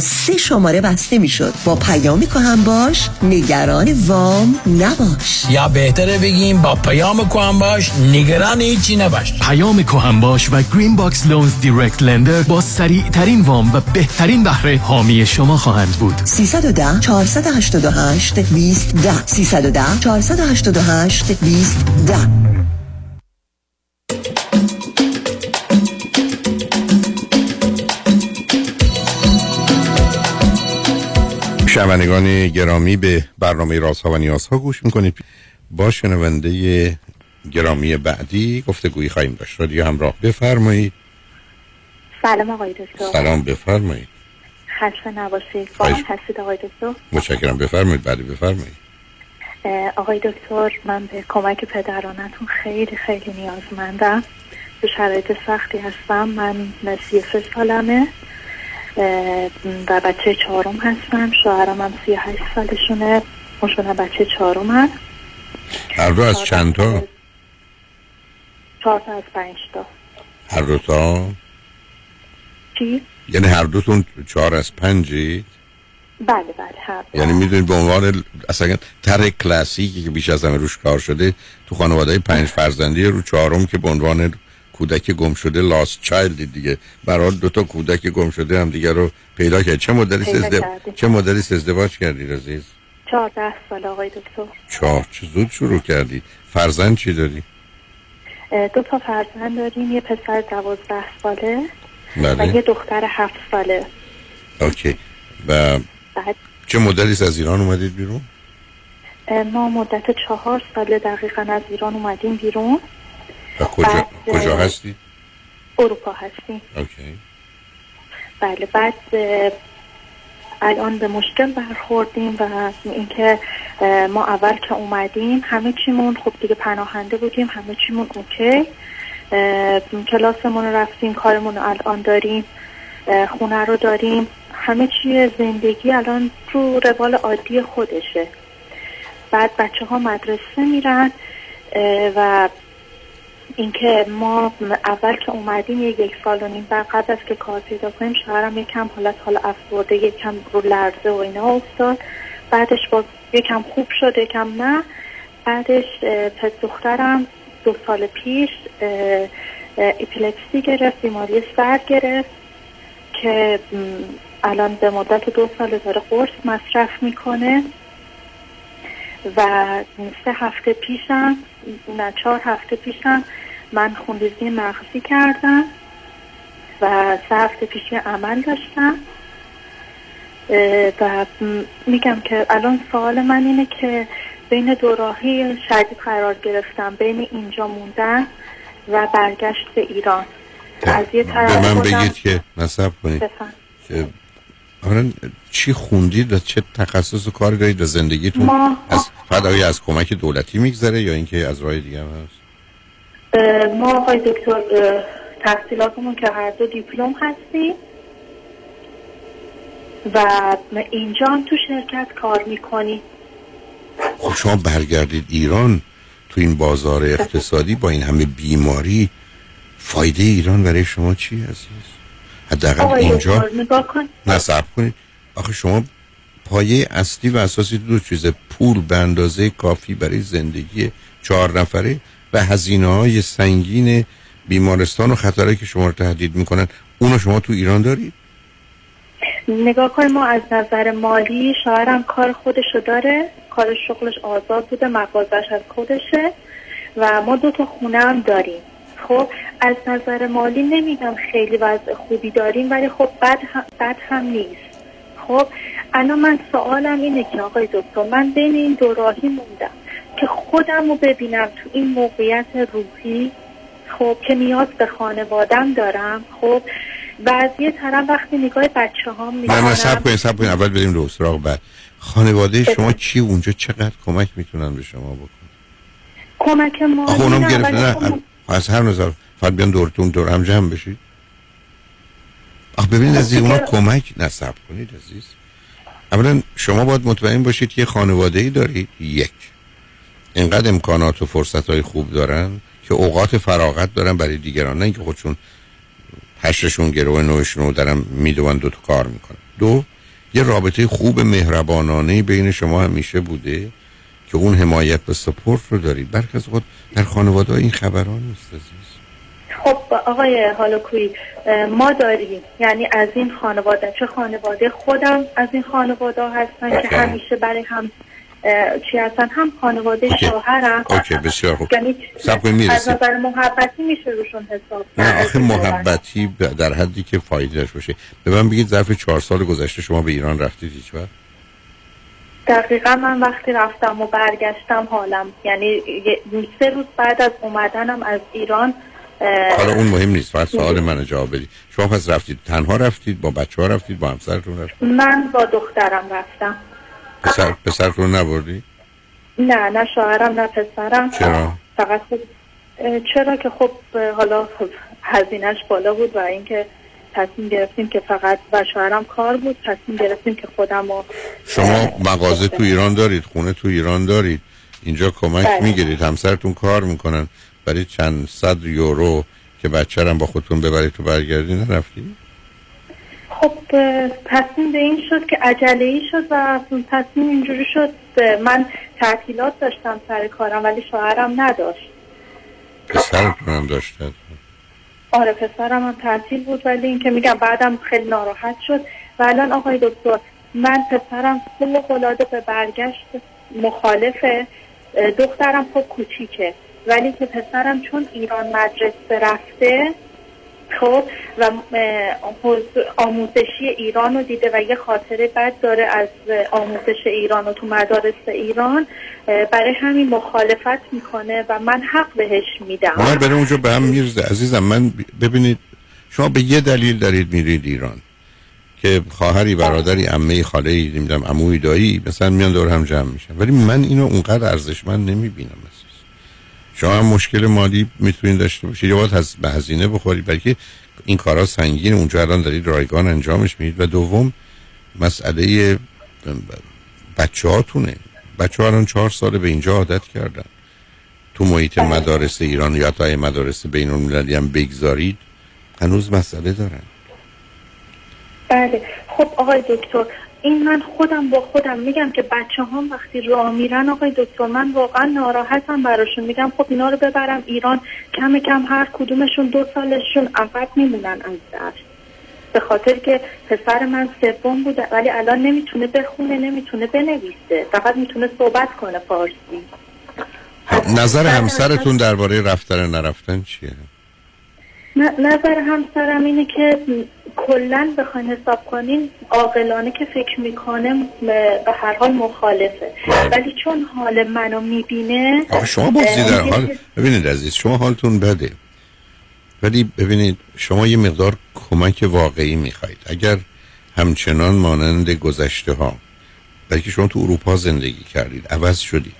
سه شماره بسته می‌شد. با پیام کهن باش نگران وام نباش. یا بهتره بگیم با پیام کهن باش نگران هیچی نباش. پیام کهن باش و Green Box Loans direct lender با سریع ترین وام و بهترین بهره حامی شما خواهند بود. 310 488 20 10 310 488 20 10 شنوندگان گرامی به برنامه رازها و نیازها گوش می‌کنید. با شنونده گرامی بعدی گفتگویی خواهیم داشت. رادیو همراه بفرمایید. سلام آقای دکتر. سلام بفرمایید. خسته نباشید. فارغ هستید آقای دکتر؟ متشکرم. بفرمایید بعد بفرمایید. آقای دکتر من به کمک پدرانتون خیلی خیلی نیازمندم. به شرایط سختی هستم. من سی سه سالمه. اه، و بچه چهارم هستم. شوهرم هم سی هشت سالشونه. اونشون بچه چهارم هست هر دو از چند تا؟ چهار تا از پنج تا. هر دو تا؟ چی؟ یعنی هر دوتون چهار از پنجید بله بله هر. یعنی می‌دونید به عنوان اصلا طرح کلاسیکی که بیش از همه روش کار شده تو خانواده پنج فرزندی رو چهارم که به عنوان کودک گم شده لاست چایلد دیگه. برای دو تا کودک گم شده هم دیگه رو پیدا کرد. چه مدلی ازدواج کردیم. چه مدلی ازدواج کردید عزیز؟ چهارده سال آقای دکتر. چهار. چه زود شروع کردی فرزند چی داری؟ دو تا فرزند داریم. یه پسر دوازده ساله و یه بله دختر هفت ساله. اوکی. و بعد چه مدلی از ایران اومدید بیرون؟ ما مدت چهار ساله دقیقا از ایران اومدیم بیرون. و کجا بعد، کجا هستی؟ اروپا هستیم. اوکی. بله بعد الان به مشکل برخوردیم و اینکه ما اول که اومدیم همه چیمون خب دیگه پناهنده بودیم همه چیمون اوکی. کلاسمون رو رفتیم کارمون رو الان داریم خونه رو داریم. همه چی زندگی الان رو روال عادی خودشه. بعد بچه ها مدرسه میرن و اینکه ما اول که اومدیم یک سال و نیم بعد قبل از که کار پیدا کنیم شوهرم یکم حالت حال افسرده یکم رو لرزه و اینا افتاد. بعدش با یکم خوب شد یکم نه. بعدش پس دخترم دو سال پیش اپیلپسی گرفت بیماری سر گرفت که الان به مدت دو سال داره قرص مصرف می‌کنه. و سه هفته پیشم نه چهار هفته پیشم من خونریزی مغزی کردم و سه هفته پیش عمل داشتم. و میگم که الان سوال من اینه که بین دو راهی شدید قرار گرفتم بین اینجا موندن و برگشت به ایران. از یه به طرف من خودم بگید که نصب کنید. که اولا چی خوندید و چه تخصص و کاری دارید و زندگیتون ما- از فقط از کمک دولتی میگذره یا اینکه از راه دیگه هست؟ ما آقای دکتر تحصیلاتمون که هر دو دیپلم هستیم و اینجا هم تو شرکت کار می‌کنیم. خب شما برگردید ایران تو این بازار اقتصادی با این همه بیماری فایده ایران برای شما چی عزیز؟ حداقل اینجا نصب کنید. آخه شما پایه اصلی و اساسی دو چیز پول به اندازه کافی برای زندگی چهار نفره و هزینه های سنگین بیمارستان و خطرهایی که شما رو تهدید می‌کنن. اونو شما تو ایران دارید؟ نگاه کن ما از نظر مالی شوهرم کار خودشو داره. کار شغلش آزاد بوده مغازش از خودشه. و ما دو تا خونه هم داریم. خب از نظر مالی نمیگم خیلی وضع خوبی داریم ولی خب بد هم, بد هم نیست. خب الان من سوالم اینه که آقای دکتر من بین این دو راهی موندم. که خودم رو ببینم تو این موقعیت روحی. خب که نیاز به خانوادم دارم. خب و از یه طرف وقتی نگاه بچه ها نه نه سب کنید سب کنید اول بریم رو سراغ بعد. خانواده شما چی اونجا؟ چقدر کمک می‌تونن به شما بکنن؟ کمک ما آخه اونم گرفت نه خب از هر نظر. فقط بیان دورتون دور هم جمع بشید. آخه ببینید عزیز اونا کمک نصب کنید عزیز. اولا شما باید مطمئن باشید که خانواده ای دارید. یک. اینقدر امکانات و فرصت های خوب دارن که اوقات فراغت دارن برای دیگران. نه اینکه خودشون هشتشون گروه نوشون رو دارن میدون دو تا کار می‌کنن. دو یه رابطه خوب مهربانانه بین شما همیشه بوده که اون حمایت و سپورت رو دارید. برخی از اوقات در خانواده این خبران نیست عزیز. خب آقای هالوکوی ما داریم. یعنی از این خانواده چه خانواده خودم از این خانواده هستن که همیشه برای هم چی هستن؟ هم خانواده شوهرم اوکی بسیار خوب. یعنی سب کنید از نظر محبتی میشه روشون حساب نه. آخه محبتی در حدی که فایده داشته باشه. به من بگید ظرف چهار سال گذشته شما به ایران رفتید هیچ وقت؟ دقیقا من وقتی رفتم و برگشتم حالم. یعنی سه روز بعد از اومدنم از ایران حالا اون مهم نیست فقط سوال من جواب بدید. شما پس رفتید تنها رفتید با بچه ها رفتید با همسرتون رفتید؟ من با دخترم رفتم. پسر پسرتون نبردی؟ نه نه شوهرم نه پسرم. چرا؟ فقط خب چرا که خب حالا خب هزینهش بالا بود و اینکه تصمیم گرفتیم که فقط و شوهرم کار بود تصمیم گرفتیم که خودم رو شما مغازه تو ایران دارید خونه تو ایران دارید. اینجا کمک بله. می‌گیرید. همسرتون کار می‌کنن. برای چند صد یورو که بچه رو با خودتون ببرید تو برگردی نرفتی؟ خب تصمیم به این شد که عجله ای شد و تصمیم اینجوری شد من تعطیلات داشتم سر کارم ولی شوهرم نداشت. پسرتون هم داشتن. آره پسرم هم تعطیل بود ولی اینکه میگم بعدم خیلی ناراحت شد. و الان آقای دکتر من پسرم فوق العاده به برگشت مخالفه. دخترم خب کوچیکه ولی که پسرم چون ایران مدرسه رفته خب و آموزشی ایران رو دیده و یه خاطره بد داره از آموزش ایران و تو مدارس ایران. برای همین مخالفت می‌کنه و من حق بهش میدم. ما برای اونجا به هم میرزه عزیزم من ببینید شما به یه دلیل دارید میرید ایران که خواهری برادری عمه خاله ای نمی‌دونم عموی دایی مثلا میان دور هم جمع میشن. ولی من اینو اونقدر ارزشمند نمی‌بینم. عزیز شما هم مشکل مالی می‌تونید داشته باشید یا باید از بخورید بلکه این کارا سنگین. اونجا الان دارید رایگان انجامش می‌دید. و دوم مسئله بچه هاتونه بچه ها الان چهار ساله به اینجا عادت کردن. تو محیط مدارس ایران یا تا مدارس بین المللی هم بگذارید هنوز مسئله دارن. بله. خب آقای دکتر این من خودم با خودم میگم که بچه هم وقتی راه میرن آقای دکتر من واقعا ناراحتم براشون. میگم خب اینا رو ببرم ایران. کم کم هر کدومشون دو سالشون عقب میمونن از درس به خاطر که پسر من سوم بوده ولی الان نمی‌تونه بخونه نمی‌تونه بنویسه. فقط می‌تونه صحبت کنه فارسی. نظر همسرتون درباره رفتن نرفتن چیه؟ نظر همسرم اینه که کلا بخواین حساب کنین عاقلانه که فکر می‌کنه به هر حال مخالفه. ولی چون حال منو می‌بینه شما بازی در حال ببینید عزیز شما حالتون بده. ولی ببینید شما یه مقدار کمک واقعی می‌خواید. اگر همچنان مانند گذشته ها بلکه شما تو اروپا زندگی کردید عوض شدید.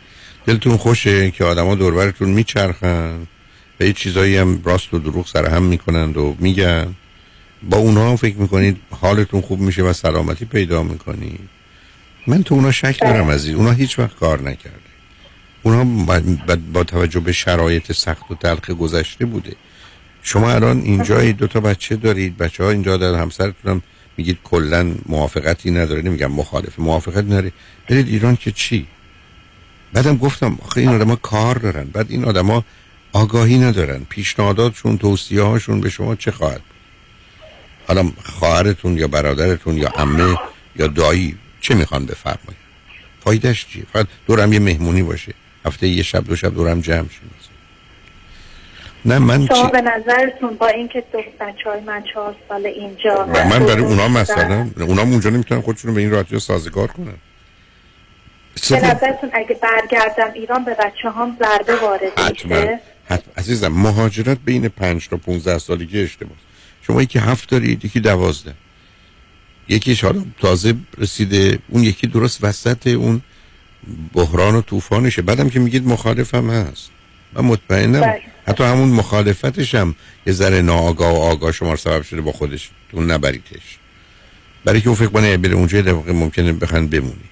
دلتون خوشه که آدما دوربرتون میچرخن و یه چیزایی هم راست و دروغ سر هم می‌کنند و میگن. با اونها هم فکر می‌کنید حالتون خوب میشه و سلامتی پیدا می‌کنید؟ من تو اونا شک دارم عزیز. اونا هیچ وقت کار نکرده. اونا با, توجه به شرایط سخت و تلخ گذشته بوده. شما الان اینجا دو تا بچه دارید. بچه ها اینجا در همسرتون هم میگید کلا موافقتی نداره. نمیگم مخالف موافقت نداره. برید ایران که چی؟ بعدم گفتم آخه این آدما کار دارن. بعد این آدما آگاهی ندارن. پیشنهاداتشون توصیه هاشون به شما چه خواهد بود؟ حالا خواهرتون یا برادرتون یا عمه یا دایی چه می‌خوان بفرمایید؟ فایدهش چیه؟ فقط دورم یه مهمونی باشه. هفته یه شب دو شب دورم جمع شیم. نه من شما چی؟ به نظرتون با اینکه دو بچه های من چهار سال اینجا من برای اونا مثلا اونا اونجا نمی‌تونن خودشون به این راحتی سازگار کنن. به نظرتون اگه برگردم ایران به بچه هم ضربه وارد میشه؟ حتما. عزیزم مهاجرت بین 5 تا 15 سالگی اشتباه. شما یکی هفت دارید یکی دوازده. یکیش حالا تازه رسیده اون یکی درست وسط اون بحران و طوفانشه. بعدم که میگید مخالفم هست. من مطمئنم. بله. حتی همون مخالفتش هم یه ذره ناآگاه و آگاه شما سبب شده با خودش. اون نبریدش. برای که اون فکر کنه بره اونجا دفعه ممکنه بخن بمونی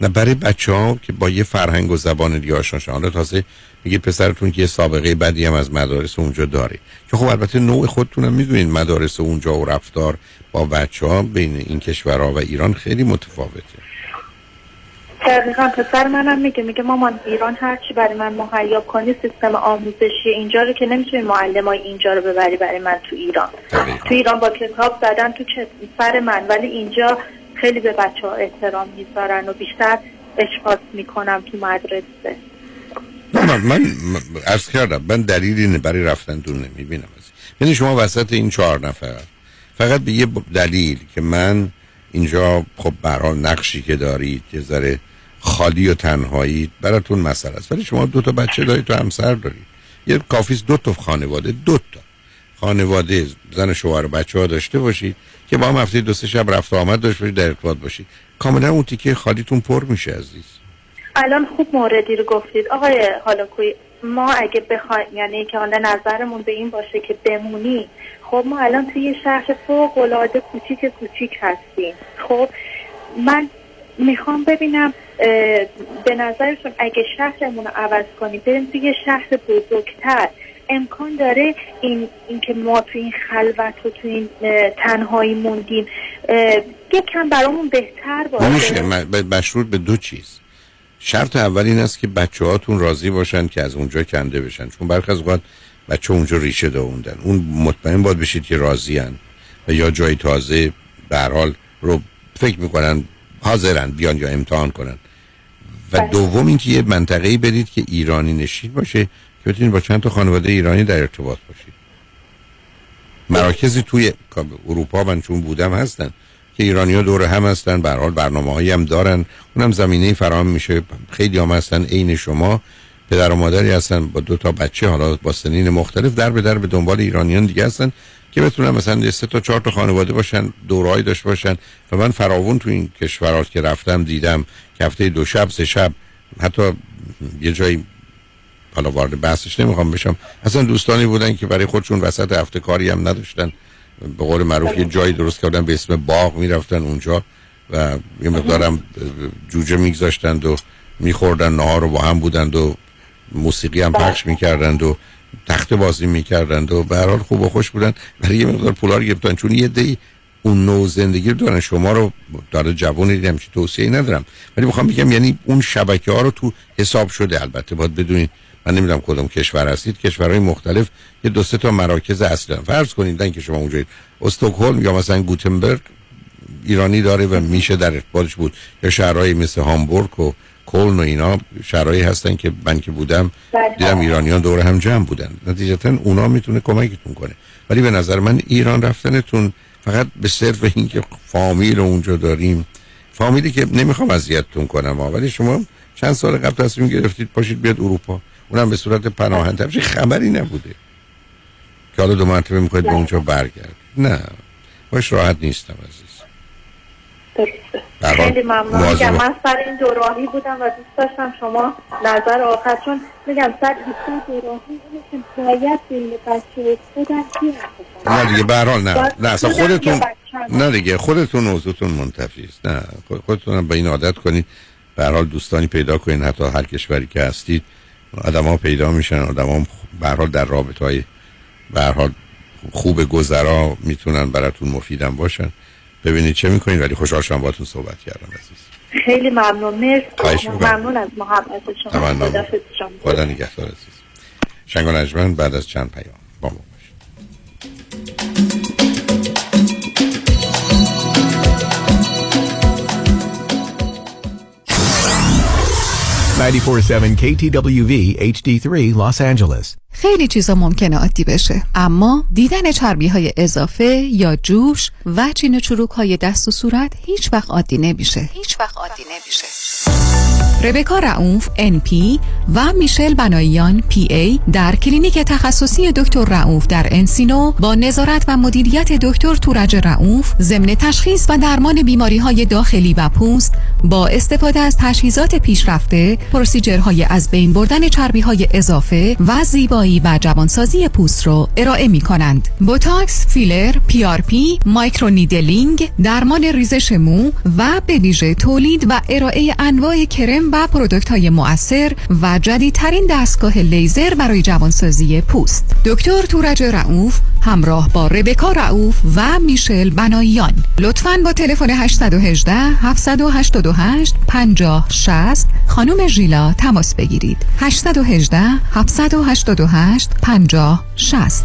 نه برای بچه ها که با یه فرهنگ و زبان دیگه آشنا شدن. حالا تازه میگه پسرتون که یه سابقه بدی هم از مدارس اونجا داره. که خب البته نوع خودتون هم می‌دونید مدارس اونجا و رفتار با بچه ها بین این کشورها و ایران خیلی متفاوته. دقیقا پسر منم میگه میگه مامان ایران هرچی برای من مهیا کنی سیستم آموزشی اینجا رو که نمی‌تونی معلم های اینجا رو ببری برای من تو ایران. تو ایران با کتاب زدن تو سر من. ولی اینجا خیلی به بچه ها احترام می‌ذارن و بیشتر اشخاص می‌کنم تو مدرسه. من من عرض کردم من دلیلی برای رفتنتون نمی‌بینم. یعنی شما وسط این چهار نفر فقط به یه دلیل که من اینجا خب حال نقشی که دارید یه ذره خالی و تنهایی براتون مسئله است. ولی شما دو تا بچه دارید تو همسر دارید. یه کافیست دو تا خانواده دو تا. خانواده زن شوهر بچه ها داشته باشید که با هم هفته دو سه شب رفت آمد داشته باشید در ارتباط باشید. کاملا اون تیکه خالیتون پر میشه عزیز. الان خوب موردی رو گفتید. آقای حالاکوی ما اگه بخوایم یعنی که حالا نظرمون به این باشه که بمونی خب ما الان توی یه شهر فوق العاده کوچیک کوچیک هستیم. خب من می‌خوام ببینم به نظرشون اگه شهرمون رو عوض کنیم بریم توی یه شهر بزرگتر امکان داره این اینکه ما تو این خلوت و تو این تنهایی موندیم؟ اه، یکم برامون بهتر باشه. نمیشه م- ب- مشروط به دو چیز. شرط اول این است که بچه هاتون راضی باشن که از اونجا کنده بشن. چون برخی از اوقات بچه اونجا ریشه داوندن. اون مطمئن باید بشید که راضی هن و یا جای تازه به حال رو فکر می‌کنن حاضرن بیان یا امتحان کنن. و دوم اینکه یه منطقه‌ای برید که ایرانی نشین باشه که بتونید با چند تا خانواده ایرانی در ارتباط باشید. مراکزی توی اروپا من چون بودم هستن. که ایرانی ها دور هم هستن به هر حال برنامه هایی هم دارن. اونم زمینه فراهم میشه. خیلی هم هستن عین شما. پدر و مادری هستن با دو تا بچه حالا با سنین مختلف. در به در به دنبال ایرانیان دیگه هستن که بتونن مثلا سه تا چهار تا خانواده باشن دورایی داشته باشن. و من فراوون تو این کشورات که رفتم دیدم که هفته دو شب سه شب حتی یه جایی حالا وارد بحثش نمی‌خوام بشم. اصلا دوستانی بودن که برای خودشون وسط هفته کاری هم نداشتن. به قول معروف یه جایی درست کردن به اسم باغ می‌رفتن اونجا و یه مقدارم جوجه میگذاشتند و میخوردن نهار رو با هم بودند و موسیقی هم پخش می‌کردند و تخت بازی می‌کردند و به هر حال خوب و خوش بودن برای یه مقدار پولا رو گرفتن. چون یه دی اون نوع زندگی رو دارن. شما رو داره جوانی دیدم چی توصیه ندارم. ولی می‌خوام بگم یعنی اون شبکه ها رو تو حساب شده. البته باید بدونید من نمی‌دونم کدوم کشور هستید کشورهای مختلف یه دو سه تا مراکز اصلی هستن. فرض کنید نه که شما اونجا استکهلم یا مثلا گوتنبرگ ایرانی داره و میشه در ارتباطش بود. یا شهرهای مثل هامبورگ و کلن و اینا شهرهایی هستن که من که بودم دیدم ایرانیان دور هم جمع بودن. نتیجتا اونا می‌تونه کمکتون کنه. ولی به نظر من ایران رفتنتون فقط به صرف اینکه فامیل اونجا داریم. فامیلی که نمی‌خوام اذیتتون کنم. ولی شما چند سال قبل تصمیم گرفتید پاشید بیاد اروپا. اونم به صورت پناهنده. همچین خبری نبوده. که حالا دو مرتبه می‌خواید به اونجا برگرد نه. باش راحت نیستم عزیز. خیلی ممنون میگم من سر این دوراهی بودم و دوست داشتم شما نظر آخر چون میگم سر دوراهی اینه که باید بین بچه خودم نه دیگه به هر حال نه. نه اصلا خودتون. نه دیگه خودتون موضوعتون منتفی است نه خود- خودتون به این عادت کنید. به حال دوستانی پیدا کنید حتی هر کشوری که هستید. آدم ها پیدا میشن آدم ها به حال در رابطه های به هر حال خوب گذرا می‌تونن براتون مفیدم باشن. ببینید چه می‌کنید ولی خوشحال شدم باهاتون صحبت کردم عزیز. خیلی ممنون. مرسی. ممنون از محبت شما. خدا نگهدار عزیز. شنگ بعد از چند پیام. 947 KTWV HD3 Los Angeles. خیلی چیزا ممکنه عادی بشه اما دیدن چربی های اضافه یا جوش و چین چروک های دست و صورت هیچ وقت عادی نمیشه هیچ وقت عادی نمیشه ربکا رعوف NP و میشل بناییان PA در کلینیک تخصصی دکتر رعوف در انسینو با نظارت و مدیریت دکتر تورج رعوف ضمن تشخیص و درمان بیماری های داخلی و پوست با استفاده از تجهیزات پیشرفته procedure های از بین بردن چربی های اضافه و زیبایی و جوانسازی پوست رو ارائه می کنند بوتاکس، filler، PRP، microneedling درمان ریزش مو و به ویژه تولید و ارائه انواع کرم و پرودکت های مؤثر و جدیدترین دستگاه لیزر برای جوانسازی پوست. دکتر تورج رعوف همراه با ربکا رعوف و میشل بناییان لطفاً با تلفن 818 788 50 60 خانم ژیلا تماس بگیرید. 818 788 50 60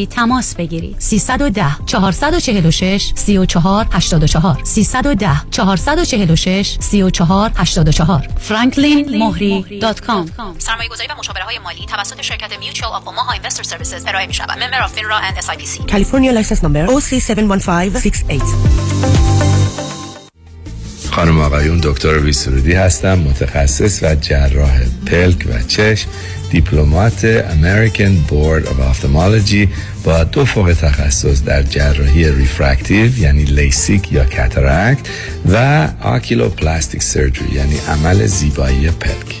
تماس بگیرید. 310 446 34 84 310 446 34 84 franklinmohri.com سرمایه گذاری و مشاوره های مالی توسط شرکت Mutual of Omaha Investor Services ارائه می شود ممبر of FINRA and SIPC California license number OC71568 خانم آقایون دکتر ویسرودی هستم متخصص و جراح پلک و چشم. Diplomate American Board of Ophthalmology با دو فوق تخصص در جراحی refractive یعنی لیسیک یا cataract و oculoplastic surgery یعنی عمل زیبایی پلک.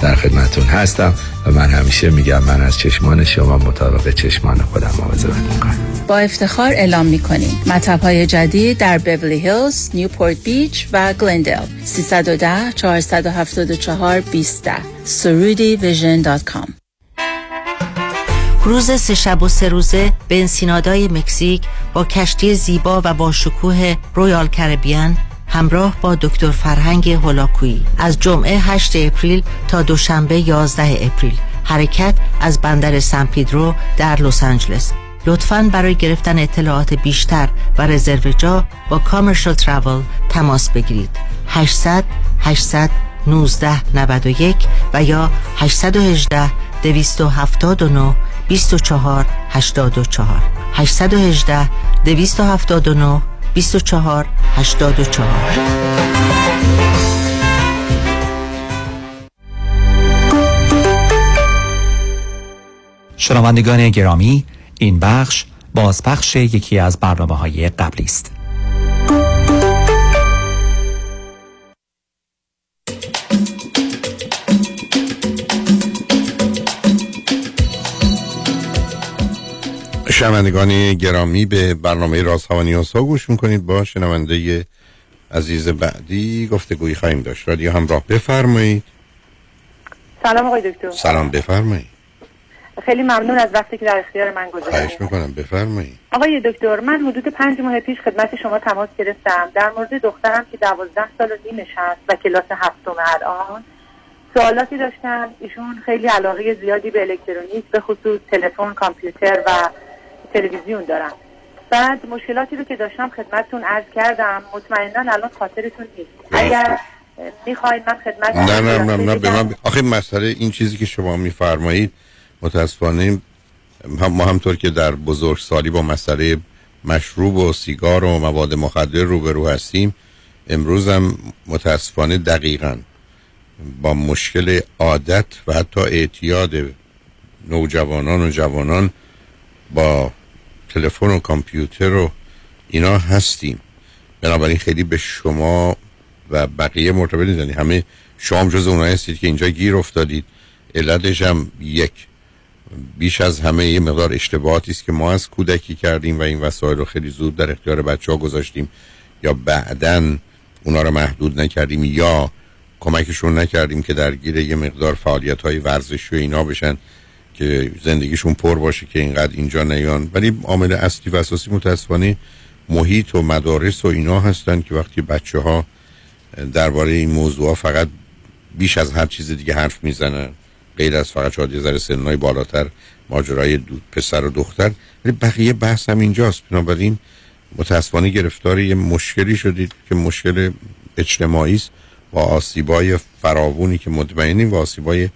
در خدمتون هستم و من همیشه میگم من از چشمان شما مطابق چشمان خودم مواظبت می‌کنم. با افتخار اعلام می‌کنیم. مطب های جدید در بیولی هیلز، نیوپورت بیچ و گلندل 310 474 20 surudivision.com cruise سه شب و سه روزه به انسینادای مکزیک با کشتی زیبا و با شکوه Royal Caribbean همراه با دکتر فرهنگ هولاکویی. از جمعه 8 April تا دوشنبه 11 April. حرکت از بندر سن پیدرو در لس آنجلس. لطفا برای گرفتن اطلاعات بیشتر و رزرو جا با Commercial Travel تماس بگیرید. 800 800 19 91 و یا 818 279 24 84 818 279 24 84 شنوندگان گرامی این بخش بازپخش یکی از برنامه های قبلی است. شنوندگان گرامی به برنامه رازها و نیازها گوش می‌کنید. با شنونده عزیز بعدی گفتگویی خواهیم داشت. رادیو همراه بفرمایید. سلام آقای دکتر. سلام بفرمایید. خیلی ممنون از وقتی که در اختیار من گذاشتید. خواهش می‌کنم بفرمایید. آقای دکتر من حدود پنج ماه پیش خدمت شما تماس گرفتم. در مورد دخترم که دوازده سال و نیمش هست و کلاس هفتم الان سوالاتی داشتم. ایشون خیلی علاقه زیادی به الکترونیک به خصوص تلفن کامپیوتر و تلویزیون دارم. بعد مشکلاتی رو که داشتم خدمتتون عرض کردم. مطمئنا الان خاطرتون نیست. اگر می‌خواید من خدمت نه نه نه نه به من آخه مسئله این چیزی که شما میفرمایید متاسفانه هم ما همطور که در بزرگ سالی با مسئله مشروب و سیگار و مواد مخدر روبرو هستیم امروز هم متاسفانه دقیقا با مشکل عادت و حتی اعتیاد نوجوانان و جوانان با تلفن و کامپیوتر و اینا هستیم. بنابراین خیلی به شما و بقیه مرتبط نیستنی همه شما هم جز اونایی هستید که اینجا گیر افتادید. علتش هم یک بیش از همه یه مقدار اشتباهاتی است که ما از کودکی کردیم و این وسایل رو خیلی زود در اختیار بچه ها گذاشتیم. یا بعدا اونا رو محدود نکردیم یا کمکشون نکردیم که درگیر یه مقدار فعالیت های ورزشی و اینا بشن. که زندگیشون پر باشه که اینقدر اینجا نیان. ولی عامل اصلی و اساسی متاسفانه محیط و مدارس و اینا هستن که وقتی بچه ها درباره این موضوع فقط بیش از هر چیز دیگه حرف می‌زنن غیر از فقط شاید یه ذره سنهای بالاتر ماجرای دو پسر و دختر ولی بقیه بحث هم اینجاست. بنابراین متاسفانه گرفتار یه مشکلی شدید که مشکل اجتماعی است با آسیبای فراوونی که مطمئنیم و آسیبای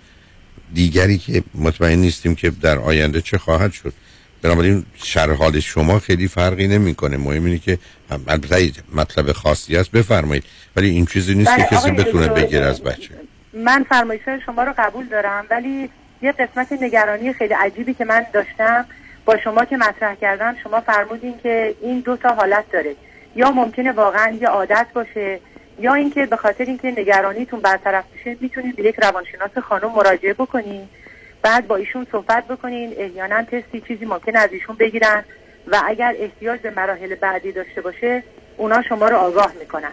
دیگری که مطمئن نیستیم که در آینده چه خواهد شد. بنابراین شرح حال شما خیلی فرقی نمی‌کنه. مهم اینه که البته مطلب خاصی است بفرمایید. ولی این چیزی نیست که کسی بتونه بگیره از بچه. من فرمایش شما رو قبول دارم ولی یه قسمت نگرانی خیلی عجیبی که من داشتم با شما که مطرح کردم شما فرمودین که این دو تا حالت داره. یا ممکنه واقعا یه عادت باشه یا اینکه به خاطر اینکه نگرانیتون برطرف بشه می‌تونید به یک روانشناس خانم مراجعه بکنین. بعد با ایشون صحبت بکنین. احیانا تستی چیزی ممکن از ایشون بگیرن و اگر احتیاج به مراحل بعدی داشته باشه اونا شما رو آگاه می‌کنن.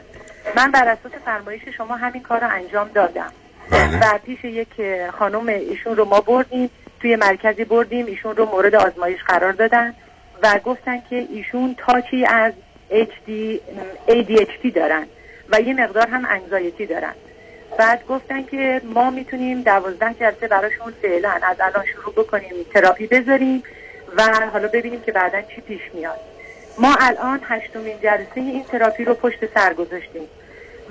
من بر اساس فرمایش شما همین کار رو انجام دادم. و پیش یک خانم ایشون رو ما بردیم توی مرکزی بردیم ایشون رو مورد آزمایش قرار دادن و گفتن که ایشون تاچی از HD, ADHD دارن. و یه مقدار هم انگزایتی دارن. بعد گفتن که ما می‌تونیم دوازده جلسه براشون فعلا از الان شروع بکنیم تراپی بذاریم و حالا ببینیم که بعدا چی پیش میاد. ما الان هشتمین جلسه این تراپی رو پشت سر گذاشتیم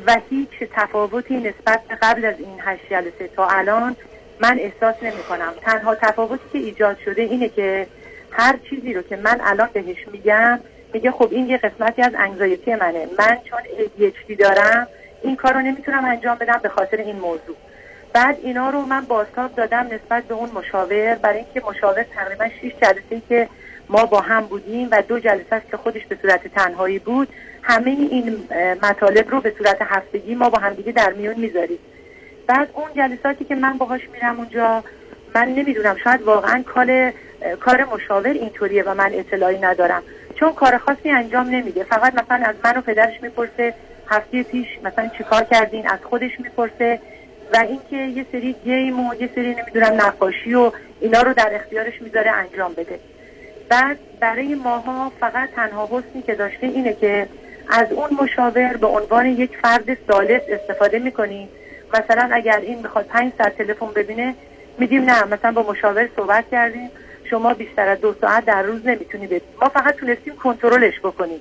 و هیچ تفاوتی نسبت به قبل از این هشت جلسه تا الان من احساس نمی کنم تنها تفاوتی که ایجاد شده اینه که هر چیزی رو که من الان بهش میگم میگه خب این یه قسمتی از انگزایتی منه. من چون ADHD دارم این کار رو نمی‌تونم انجام بدم به خاطر این موضوع. بعد اینا رو من بازتاب دادم نسبت به اون مشاور برای اینکه مشاور تقریبا 6 جلسه که ما با هم بودیم و دو جلسه که خودش به صورت تنهایی بود همه این مطالب رو به صورت هفتگی ما با همدیگه در میون می‌ذاریم. بعد اون جلساتی که من باهاش میرم اونجا من نمی‌دونم شاید واقعا کار کار مشاور اینطوریه و من اطلاعی ندارم. چون کار خاصی انجام نمیده. فقط مثلا از من و پدرش می‌پرسه هفته پیش مثلا چیکار کردین؟ از خودش می‌پرسه. و اینکه یه سری گیم و یه سری نمی‌دونم نقاشی و اینا رو در اختیارش می‌ذاره انجام بده. بعد برای ماها فقط تنها حسنی که داشته اینه که از اون مشاور به عنوان یک فرد سالس استفاده می‌کنیم مثلا اگر این می‌خواد پنج ساعت تلفن ببینه میگیم نه مثلا با مشاور صحبت کردیم. شما بیشتر از دو ساعت در روز نمی‌تونی بدید ما فقط تونستیم کنترلش بکنیم.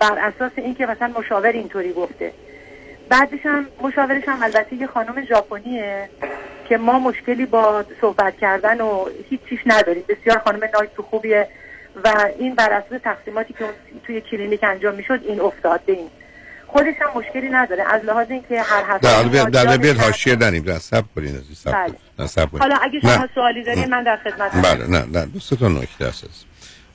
بر اساس اینکه مثلا مشاور اینطوری گفته. بعدش هم مشاورش هم البته یه خانم ژاپنیه که ما مشکلی با صحبت کردن و هیچ چیش نداریم. بسیار خانم نایت خوبیه و این بر اساس تقسیماتی که توی کلینیک انجام می‌شد این افتاد به این. خودش هم مشکلی نداره. از لحاظ اینکه هر هفته در بیاد. حاشیه داریم. در سب کنین عزیز سب بله. نه. حالا اگه شما. سوالی دارین من در خدمت بله نه نه. دو سه تا نکته است.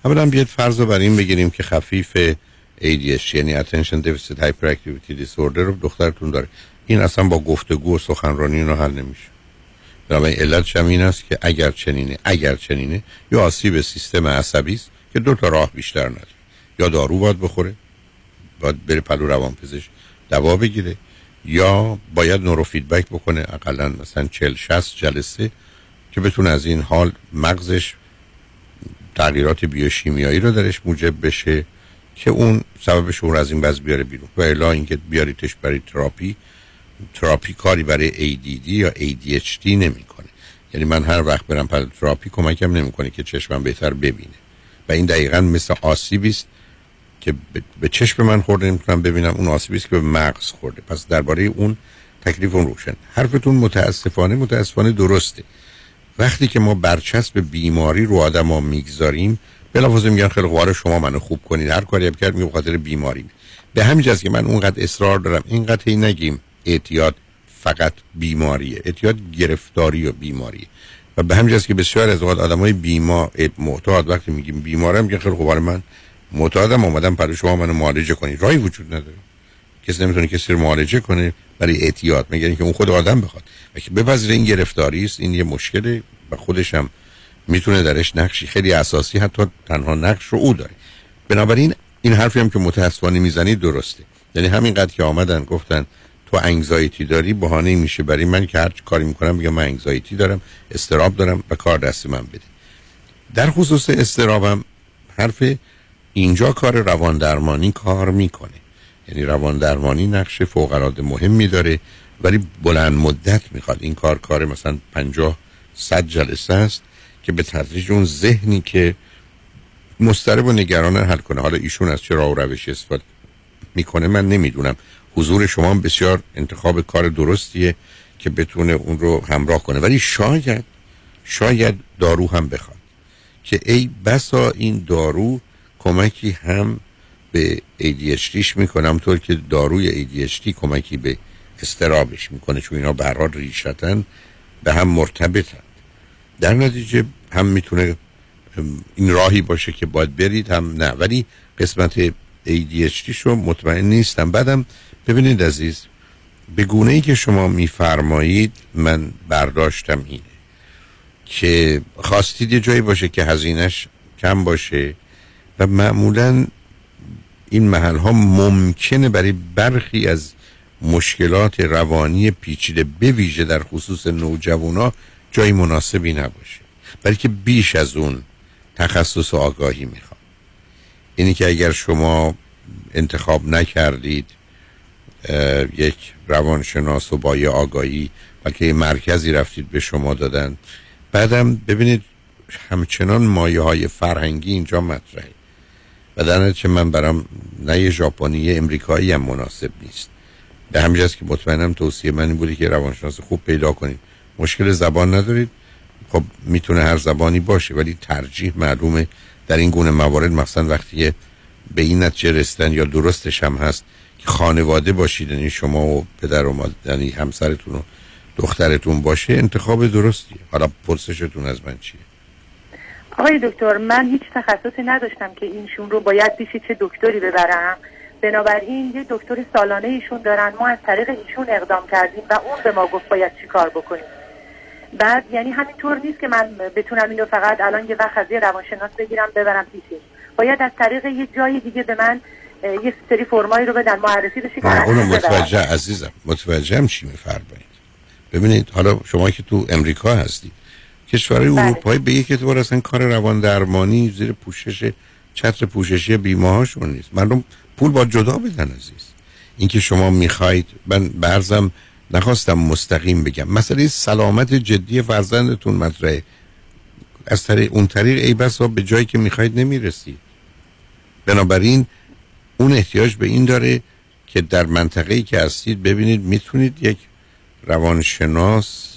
اولا بیاید فرض رو بر این بگیریم که خفیف ADHD یعنی Attention Deficit Hyperactivity Disorder رو دخترتون داره. این اصلا با گفتگو و سخنرانی اینو حل نمیشه. بنابراین علتش هم این است که اگر چنینه اگر چنینه یا آسیب سیستم عصبی است که دو تا راه بیشتر نداره. یا دارو باید بخوره باید بره پلو روان پزشک دوا بگیره یا باید نورو فیدبک بکنه اقلا مثلا 40 60 جلسه که بتونه از این حال مغزش تغییرات بیوشیمیایی رو درش موجب بشه که اون سببش اون از این وضع بیاره بیرون. و الا اینکه بیاریتش برای therapy therapy کاری برای ADD یا ADHD نمی‌کنه. یعنی من هر وقت برم پر تراپی کمکم نمی‌کنه که چشمم بهتر ببینه. و این دقیقا مثل آسیبی است که به- چشم من خورده نمی‌تونم ببینم اون آسیبی است که به مغز خورده. پس درباره اون تکلیف اون روشن. حرفتون متاسفانه متاسفانه درسته. وقتی که ما برچسب بیماری رو آدما می‌گذاریم بلافاصله میگن خیلی خوب شما منو خوب کنید هر کاری هم کرد میگه خاطر بیماری. به همین جاست که من اونقدر اصرار دارم. اینقدر هی نگیم اعتیاد فقط بیماریه. اعتیاد گرفتاری و بیماریه. و به همین که بسیار از اوقات آدمای بیما معتاد وقتی میگیم بیمارم میگن خیلی خوب آره من معتادم اومدم برای شما منو معالجه کنید راهی وجود نداره. کسی نمی‌تونه کسی رو معالجه کنه برای اعتیاد. مگر اینکه اون خود آدم بخواد. که بپذیره این گرفتاری است این یه مشکله و خودش هم می‌تونه درش نقشی خیلی اساسی حتی تنها نقش رو او داره. بنابراین این حرفی هم که متاسفانه می‌زنی درسته. یعنی همینقدر که آمدن گفتن تو انگزایتی داری بهانه میشه برای من که هر کاری می‌کنم بگم من انگزایتی دارم استراب دارم و کار دست من بده. در خصوص استرابم حرف اینجا کار روان درمانی کار می‌کنه. یعنی روان درمانی نقش فوق العاده مهمی داره ولی بلند مدت می‌خواد. این کار کار مثلا 50 100 جلسه است که به تدریج اون ذهنی که مضطرب و نگران حل کنه. حالا ایشون از چه راه و روشی استفاده می‌کنه من نمی‌دونم. حضور شما بسیار انتخاب کار درستیه که بتونه اون رو همراه کنه. ولی شاید شاید دارو هم بخواد. که ای بسا این دارو کمکی هم به ADHDش می‌کنه. همطور که داروی ADHD کمکی به استرابش می‌کنه چون اینا برحال ریشتن به هم مرتبطن. در نتیجه هم می‌تونه این راهی باشه که باید برید هم نه. ولی قسمت ADHD شو مطمئن نیستم. بعدم ببینید عزیز به گونه ای که شما میفرمایید من برداشتم اینه که خواستید یه جایی باشه که هزینش کم باشه. و معمولا این محل ها ممکنه برای برخی از مشکلات روانی پیچیده بویژه در خصوص نوجوانا جای مناسبی نباشه برای که بیش از اون تخصص و آگاهی می‌خواد. اینی که اگر شما انتخاب نکردید یک روانشناس و با یه آگاهی بلکه یه مرکزی رفتید به شما دادن بعدم ببینید همچنان مایه های فرهنگی اینجا مطرحه. در نتیجه من برام نه یه ژاپنی امریکایی هم مناسب نیست. به همین جاست که مطمئنم توصیه من این بوده که روانشناس خوب پیدا کنید. مشکل زبان ندارید. خب می‌تونه هر زبانی باشه ولی ترجیح معلومه در این گونه موارد. مثلا وقتی به این نتیجه رسیدن یا درستش هم هست که خانواده باشید یعنی شما و پدر و مادر یعنی همسرتون و دخترتون باشه انتخاب درستیه. حالا پرسشتون از من چیه؟ آقای دکتر من هیچ تخصصی نداشتم که اینشون رو باید پیش چه دکتری ببرم. بنابراین یه دکتر سالانه ایشون دارن ما از طریق ایشون اقدام کردیم و اون به ما گفت باید چی کار بکنیم. بعد یعنی همینطور نیست که من بتونم اینو فقط الان یه وقت از یه روانشناس بگیرم ببرم پیشش باید از طریق یه جای دیگه به من یه سری فرمایی رو بدن معرفی بشه که اونو ببرم. متوجه عزیزم متوجهم چی میفرمایید. ببینید حالا شما که تو امریکا هستید کشورهای بله. اروپایی به یک اعتبار اصلا کار روان درمانی زیر پوشش چتر پوششی بیمه هاشون نیست. مردم پول با جدا بدن عزیز. اینکه شما می‌خواید من برزم نخواستم مستقیم بگم. مسئله سلامت جدی فرزندتون مطرحه. از طریق اون طریق ای بسا به جایی که می‌خواید نمی‌رسید. بنابراین اون احتیاج به این داره که در منطقه ای که هستید ببینید می‌تونید یک روانشناس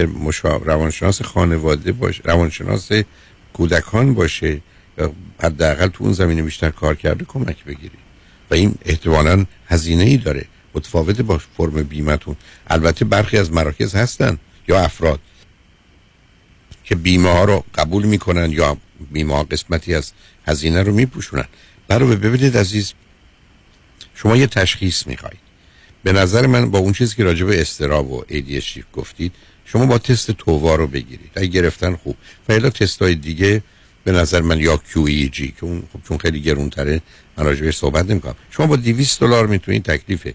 که مشا... روانشناس خانواده باشه روانشناس کودکان باشه یا حداقل تو اون زمینه بیشتر کار کرده کمک بگیرید و این احتمالا هزینه ای داره. متفاوت با فرم بیمتون البته برخی از مراکز هستن یا افراد که بیمه ها رو قبول می‌کنن یا بیمه ها قسمتی از هزینه رو میپوشونن. برای ببینید عزیز شما یه تشخیص می‌خواید. به نظر من با اون چیزی که راجع به استراب و ADHD گفتید شما با تست تووا رو بگیرید. اگه گرفتن خوب. و تست های دیگه به نظر من یا QEG که اون خب چون خیلی گرونتره من راجع صحبت نمی‌کنم. شما با 200 دلار می‌تونید تکلیف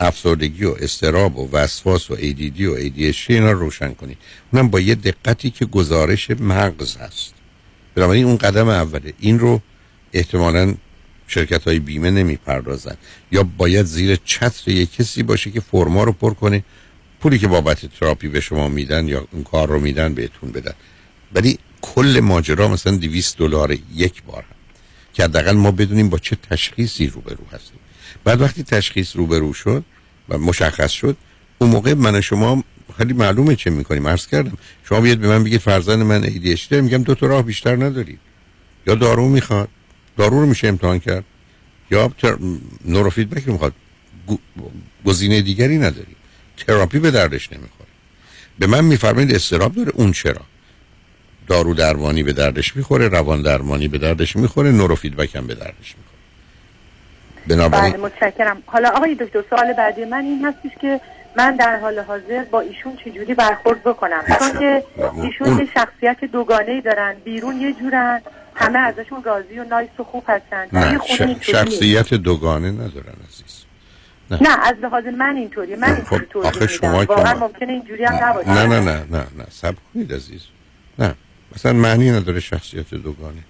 افسردگی و استراب و وسواس و ADD و ADHD اینا رو روشن کنید. اونم با یه دقتی که گزارش مغز هست. بنابراین اون قدم اوله. این رو احتمالا شرکت های بیمه نمی‌پردازن. یا باید زیر چتر یک کسی باشه که فرما رو پر کنه پولی که بابت تراپی به شما میدن یا اون کار رو میدن بهتون بدن. ولی کل ماجرا مثلا 200 دلار یک بار هم. که حداقل ما بدونیم با چه تشخیصی روبرو هستیم. بعد وقتی تشخیص روبرو شد و مشخص شد اون موقع من و شما خیلی معلومه چه می‌کنیم. عرض کردم شما بیاد به من بگید فرزند من ADHD میگم دو تا راه بیشتر ندارید. یا دارو می‌خواد. دارو رو میشه امتحان کرد. یا تر... نورو فیدبک رو می‌خواد. گزینه دیگری نداری تراپی به دردش نمی‌خوره. به من میفرمایید اضطراب داره اون چرا؟ دارو درمانی به دردش می‌خوره روان درمانی به دردش می‌خوره نورو فیدبک هم به دردش می‌خوره. بنابراین بله متشکرم. حالا آقای دکتر سوال بعدی من این هستش که من در حال حاضر با ایشون چجوری برخورد بکنم؟ چون که ایشون یه شخصیت دوگانه دارن بیرون یه جورن همه ازشون راضی و nice و خوب هستن. نه شخصیت دوگانه ندارن عزیز. نه. نه از لحاظ من اینطوری من اینطوری خب آخه شما واقعا ممکنه اینجوری هم نباشه. نه نه نه نه نه سب کنید عزیز. نه مثلا معنی نداره شخصیت دوگانه.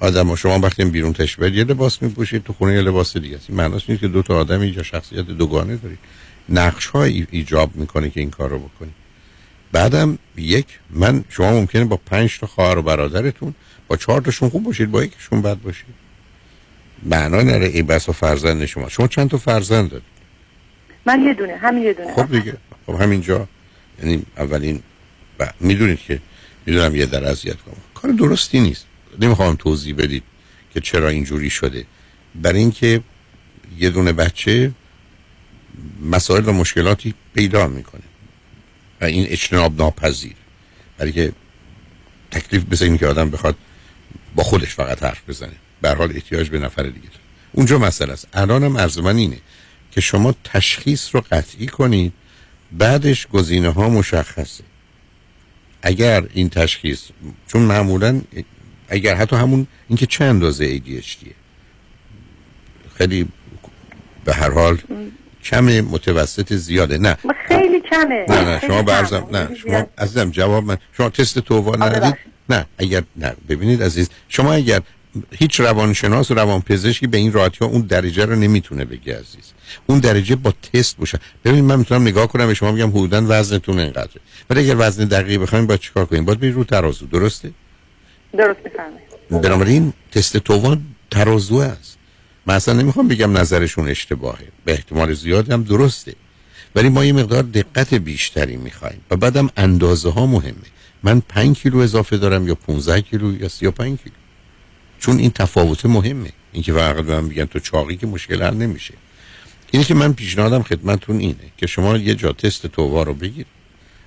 آدم و شما وقتی بیرون تشبه یه لباس میپوشید تو خونه یه لباس دیگه است. این نیست که دو تا آدم اینجا شخصیت دوگانه دارید. نقش ها ایجاب می‌کنه که این کار رو بکنید بعدم یک من شما ممکنه با پنج تا خواهر و برادرتون با چهار تاشون خوب باشید با یکشون بد باشید. معنا نره ای بس و فرزند شما. شما چند تا فرزند دارید؟ من یه دونه همین یه دونه. خب دیگه. خب همینجا یعنی اولین ب... می‌دونید که می‌دونم یه در اذیت کنم. کار درستی نیست. نمی‌خوام توضیح بدید که چرا اینجوری شده. برای اینکه یه دونه بچه مسائل و مشکلاتی پیدا می‌کنه و این اجتناب ناپذیر. برای که تکلیف بزنید که آدم بخواد با خودش فقط حرف بزنه. به حال احتیاج به نفر دیگه اونجا مسئله است. الانم عرض من اینه. که شما تشخیص رو قطعی کنید بعدش گزینه ها مشخصه. اگر این تشخیص چون معمولا اگر حتی همون اینکه چه اندازه ADHD خیلی به هر حال کم متوسط زیاده. نه. خیلی کمه. نه نه شما برزم نه شما عزیزم جواب من شما تست تووا ندید نه اگر نه ببینید عزیز شما اگر هیچ روانشناس و روانپزشکی به این راحتی ها اون درجه رو نمی‌تونه بگه عزیز. اون درجه با تست باشه. ببینید من می‌تونم نگاه کنم به شما میگم حدودا وزنتون اینقدره. ولی اگر وزن دقیق بخوایم باید چیکار کنیم؟ باید برید رو ترازو. درسته؟ درست می‌فهمید بنابراین تست تووا ترازو است. من اصلا نمی‌خوام بگم نظرشون اشتباهه. به احتمال زیاد هم درسته. ولی ما یه مقدار دقت بیشتری می‌خوایم. و بعدم اندازه ها مهمه. من 5 کیلو اضافه دارم یا 15 کیلو یا 35 کیلو. چون این تفاوت مهمه. اینکه فقط من بگن تو چاقی که مشکل حل نمیشه. اینه که من پیشنهادم خدمتتون اینه که شما یه جا تست تووا رو بگیرید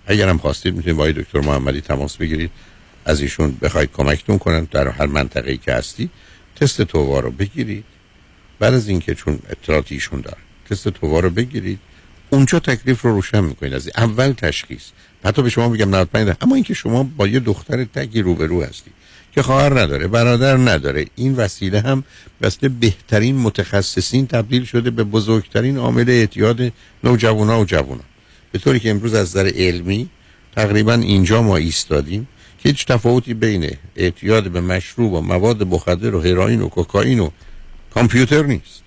هم خواستید می‌تونید با دکتر محمدی تماس بگیرید. از ایشون بخواید کمکتون کنن در هر منطقه‌ای که هستی تست تووا رو بگیرید. بعد از اینکه چون اطلاعاتی ایشون داره تست تووا رو بگیرید. اونجا تکلیف رو روشن می‌کنید. از اول تشخیص. حتی به شما میگم 95 اما اینکه شما با یه دختر تگی روبرو هستی. که خواهر نداره برادر نداره. این وسیله هم وسیله بهترین متخصصین تبدیل شده به بزرگترین عامل اعتیاد نوجوانا و جوونا. به طوری که امروز از نظر علمی تقریبا اینجا ما ایستادیم که هیچ تفاوتی بین اعتیاد به مشروب و مواد مخدر و هروئین و کوکائین و کامپیوتر نیست.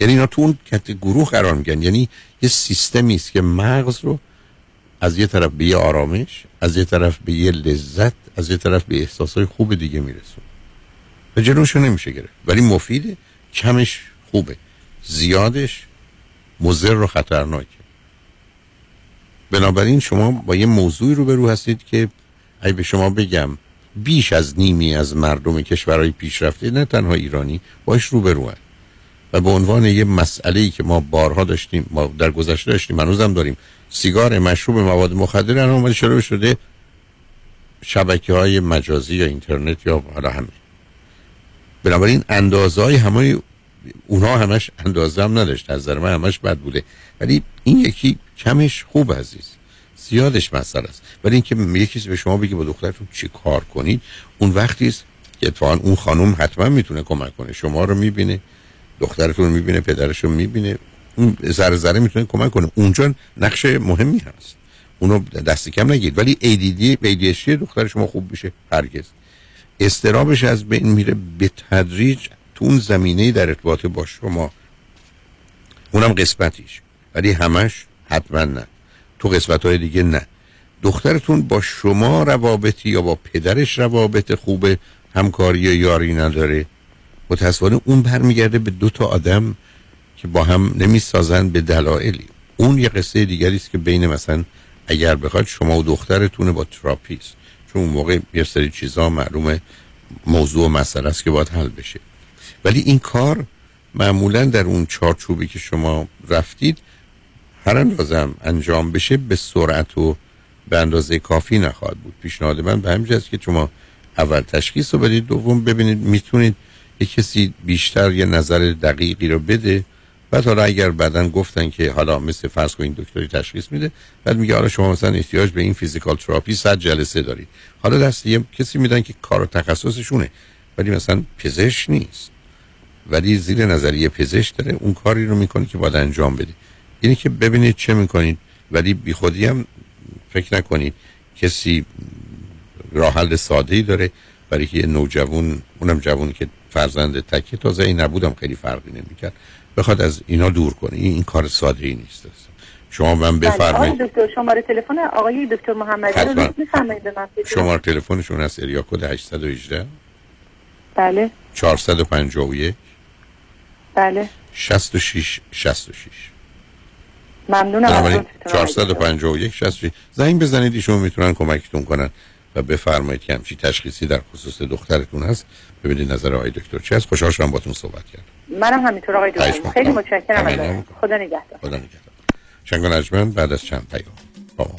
یعنی اینا تو اون گروه قرار میگن. یعنی یه سیستمی است که مغز رو از یه طرف به یه آرامش از یه طرف به یه لذت از یه طرف به احساسای خوب دیگه میرسون و جلوشو نمیشه گرفت. ولی مفیده کمش خوبه. زیادش مضر و خطرناکه. بنابراین شما با یه موضوعی رو برو هستید که اگه به شما بگم بیش از نیمی از مردم کشورهای پیشرفته نه تنها ایرانی باش رو برو و به عنوان یه مسئله ای که ما بارها داشتیم ما در گذشته داشتیم هنوزم داریم. سیگار مشروب مواد مخدر الان اومده شروع شده شبکه های مجازی یا اینترنت یا حالا همه. بنابراین اندازه های همه اونها همش اندازه هم نداشت. از نظر من همش بد بوده. ولی این یکی کمش خوب عزیز. زیادش مسئله است. ولی اینکه یکی به شما بگه با دخترتون چی کار کنید اون وقتی است که اتفاقا اون خانم حتما می‌تونه کمک کنه. شما رو می‌بینه دخترتون رو می‌بینه پدرش رو می‌بینه. اون ذره ذره می‌تونه کمک کنه. اونجا نقش مهمی هست. اونو دست کم نگید. ولی ADD ADHD دختر شما خوب میشه هرگز. استرابش از بین میره به تدریج تو اون زمینه در ارتباط با شما. اونم قسمتیش. ولی همش حتما نه. تو قسمت های دیگه نه. دخترتون با شما روابطی یا با پدرش روابط خوب همکاری یا یاری نداره. متاسفانه اون برمیگرده به دو تا آدم که با هم نمی‌سازن به دلایلی. اون یه قصه دیگری است که بین مثلا اگر بخواد شما و دخترتون با therapist. چون اون موقع یه سری چیزا معلومه موضوع و مسئله است که باید حل بشه. ولی این کار معمولا در اون چارچوبی که شما رفتید هر اندازم انجام بشه به سرعت و به اندازه کافی نخواهد بود. پیشنهاد من به همین که شما اول تشخیص رو بدید دوم ببینید می‌تونید یه کسی بیشتر یه نظر دقیقی رو بده بعد حالا اگر بعدا گفتن که حالا مثل فرض این دکتری تشخیص میده بعد میگه حالا شما مثلا احتیاج به این فیزیکال تراپی صد جلسه دارید. حالا دست یه کسی میدن که کار و تخصصشونه ولی مثلا پزشک نیست. ولی زیر نظریه پزشک داره اون کاری رو می‌کنه که باید انجام بده. یعنی که ببینید چه می‌کنید. ولی بی خودی هم فکر نکنید کسی راه حل ساده ای داره برای که یه نوجوان اونم جوونی که فرزند تکی تازه این نبودم خیلی فرقی نمی‌کرد. بخواد از اینا دور کنه. این, این کار ساده ای نیست شما من بله، بفرمایید. دکتر شماره تلفن آقای دکتر محمدی رو میفرمایید به من شماره تلفنشون هست اریا کد 818 بله. 451 بله. 66 66 ممنونم 451 66 زنگ بزنید ایشون می‌تونن کمکتون کنن و بفرمایید که همچی تشخیصی در خصوص دخترتون هست. ببینید نظر آقای دکتر چی هست. خوشحال شدم باتون صحبت کرد منم همینطور آقای دکتر خیلی متشکرم ازتون خدا نگهدار. خدا نگهدار. شنگ نجمن بعد از چند پیام با ما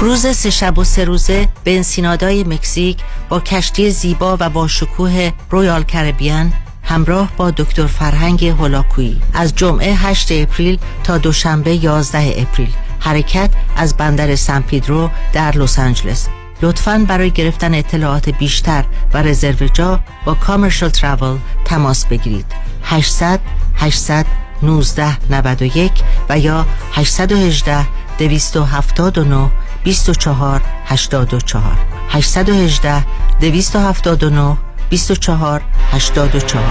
کروز سه شب و سه روزه به انسینادای مکزیک با کشتی زیبا و با شکوه Royal Caribbean همراه با دکتر فرهنگ هولاکویی. از جمعه 8 April تا دوشنبه 11 اپریل. حرکت از بندر سان پیدرو در لس آنجلس. لطفا برای گرفتن اطلاعات بیشتر و رزرو جا با کامرشل تراول تماس بگیرید. 800 800 1991 و یا 818 279 24 84 818 279 24 84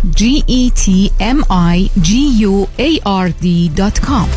G E T M I G U A R D.com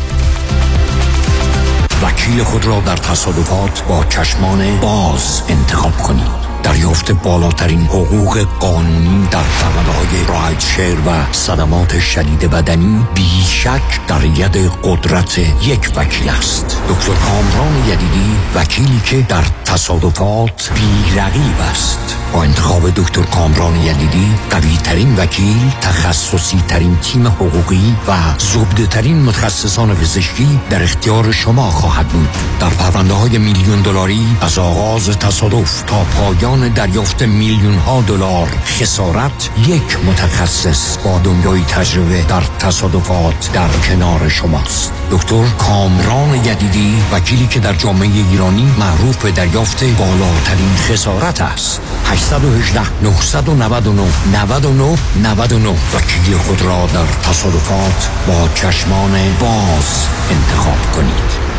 وکیل خود را در تصادفات با چشمان باز انتخاب کنید. دریافت بالاترین حقوق قانونی در پرونده های رایت شیر و صدمات شدید بدنی بیشک در ید قدرت یک وکیل است. دکتر کامران یدیدی وکیلی که در تصادفات بیرقیب است. با انتخاب دکتر کامران یدیدی قوی ترین وکیل تخصصی ترین تیم حقوقی و زبده ترین متخصصان پزشکی در اختیار شما خواهد بود. در پرونده های میلیون دلاری از آغاز تصادف تا پایان دریافت میلیون ها دلار خسارت یک متخصص با دنیای تجربه در تصادفات در کنار شماست. دکتر کامران یدیدی وکیلی که در جامعه ایرانی معروف به دریافت بالاترین خسارت است. 818 999 99 99 وکیل خود را در تصادفات با چشمان باز انتخاب کنید.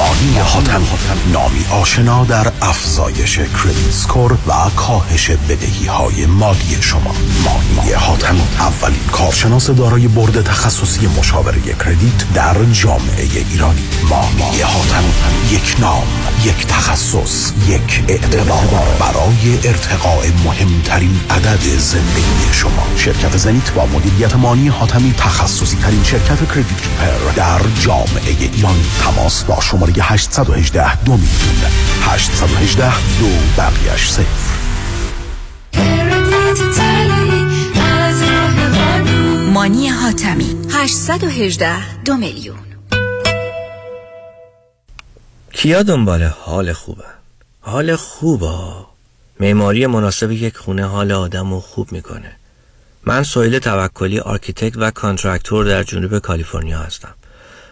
مانی حاتم نامی آشنا در افزایش کردیت سکور و کاهش بدهی های مالی شما. مانی حاتم اولین کارشناس دارای برد تخصصی مشاوره کردیت در جامعه ایرانی. مانی حاتم یک نام یک تخصص یک اعتبار. برای ارتقاء مهمترین عدد زندگی شما. شرکت زنیت با مدیریت مانی حاتمی تخصصی ترین شرکت کردیت پر در جامعه ایرانی. تماس با شماره 818 دو میلیون. 818 دو بقیش صفر. مانی حاتمی. 818 دو میلیون. کیا دنبال حال خوبن؟ حال خوبه معماری مناسب یک خونه حال آدم رو خوب می‌کنه. من سویل توکلی architect و contractor در جنوب کالیفرنیا هستم.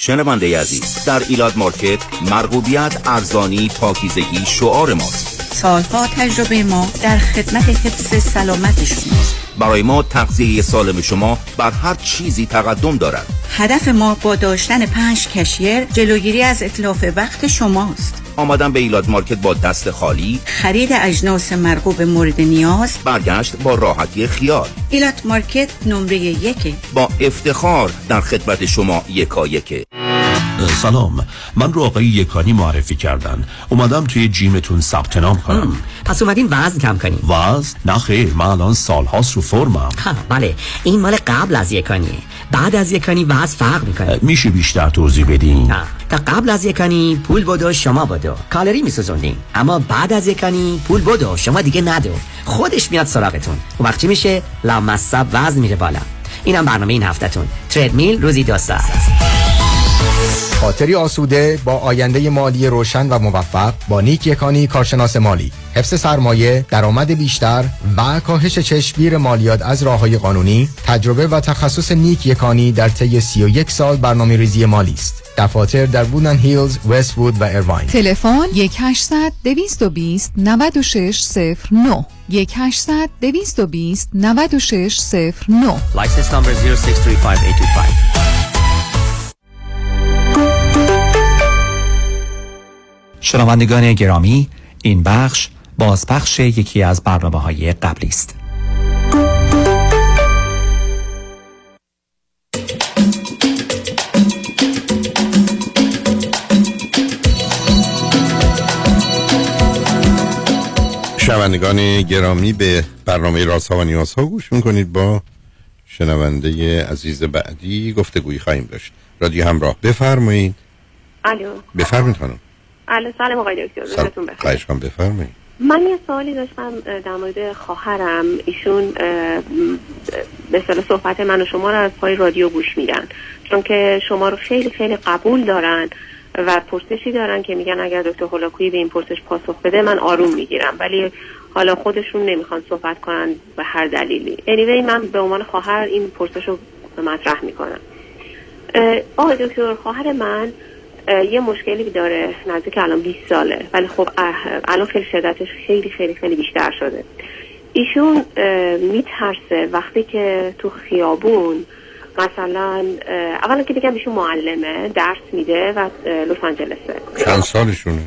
شنونده عزیز در ایلاد مارکت مرغوبیت ارزانی پاکیزگی شعار ماست. سالها تجربه ما در خدمت حفظ سلامت شماست برای ما تغذیه سالم شما بر هر چیزی تقدم دارد. هدف ما با داشتن پنج cashier جلوگیری از اتلاف وقت شماست. آمدن به Elat Market با دست خالی. خرید اجناس مرغوب مورد نیاز. برگشت با راحتی خیال. Elat Market نمره یک با افتخار در خدمت شما یکا یکه سلام. من رو آقای یکانی معرفی کردن. اومدم توی جیمتون ثبت نام کنم. پس اومدین وزن کم کنیم وزن؟ نه خیر من الان سالهاست رو فرمم. بله. این مال قبل از یکانیه بعد از یکانی وزن فرق می‌کنه. میشه بیشتر توضیح بدین؟ تا قبل از یکانی پول بدو شما بدو. کالری میسوزوندین. اما بعد از یکانی پول بدو شما دیگه ندو. خودش میاد سراغتون. و وقتی میشه؟ لامصب وزن میره بالا. اینم برنامه این هفتهتون. تردمیل روزی دو ساعت. خاطری آسوده با آینده مالی روشن و موفق با نیک یکانی کارشناس مالی. حفظ سرمایه درآمد بیشتر و کاهش چشمگیر مالیات از راه های قانونی تجربه و تخصص نیک یکانی در طی 31 سال برنامه ریزی مالی است. دفاتر در بودن هیلز، وست وود و ایرواین تلفن 1800 220 9609 1800 220 9609 License number 0635825 شنوندگان گرامی این بخش بازپخش یکی از برنامه های قبلی است. شنوندگان گرامی به برنامه راست ها و نیاز ها گوش می‌کنید با شنونده عزیز بعدی گفتگویی خواهیم داشت. رادیو همراه بفرمایید. الو. بفرمایید خانم. الو سلام آقای دکتر روزتون بخیر. خواهش بفرمایید. من یه سوالی داشتم در مورد خواهرم. ایشون به اصطلاح صحبت من و شما رو از پای رادیو گوش میدن. چون که شما رو خیلی خیلی قبول دارن و پرسشی دارن که میگن اگر دکتر هولاکویی به این پرسش پاسخ بده من آروم می‌گیرم. ولی حالا خودشون نمی‌خوان صحبت کنن به هر دلیلی. Anyway من به عنوان خواهر این پرسش رو مطرح می‌کنم. آقای دکتر خواهر من یه مشکلی داره نزدیک الان 20 ساله. ولی خب الان خیلی شدتش خیلی خیلی خیلی بیشتر شده. ایشون میترسه وقتی که تو خیابون مثلا اولا که بگم ایشون معلمه درس میده و لس آنجلسه. چند سالشونه؟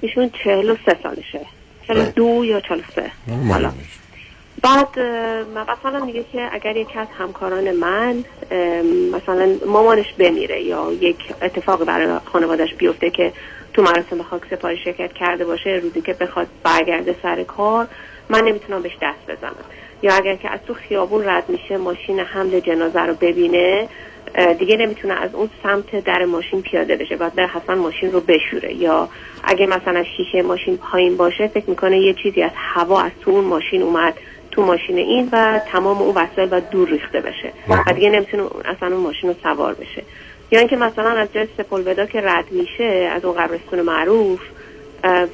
ایشون چهل و سه سالشه. چهل دو یا چهل سه. حالا. بعد مثلا میگه که اگر یکی از همکاران من مثلا مامانش بمیره یا یک اتفاق برای خانوادش بیفته که تو مراسم خاک سپاری شرکت کرده باشه روزی که بخواد برگرده سر کار من نمی‌تونم بهش دست بزنم. یا اگر که از تو خیابون رد میشه ماشین حمل جنازه رو ببینه دیگه نمی‌تونه از اون سمت در ماشین پیاده بشه. بعد در حسن ماشین رو بشوره. یا اگه مثلا شیشه ماشین پایین باشه فکر می‌کنه یه چیزی از هوا از تو اون ماشین اومد. تو ماشین این و تمام اون وسایل و دور ریخته بشه. و دیگه نمی‌تونه اصلا اون ماشین رو سوار بشه. یا اینکه مثلا از جای سپلودا که رد میشه از اون قبرستون معروف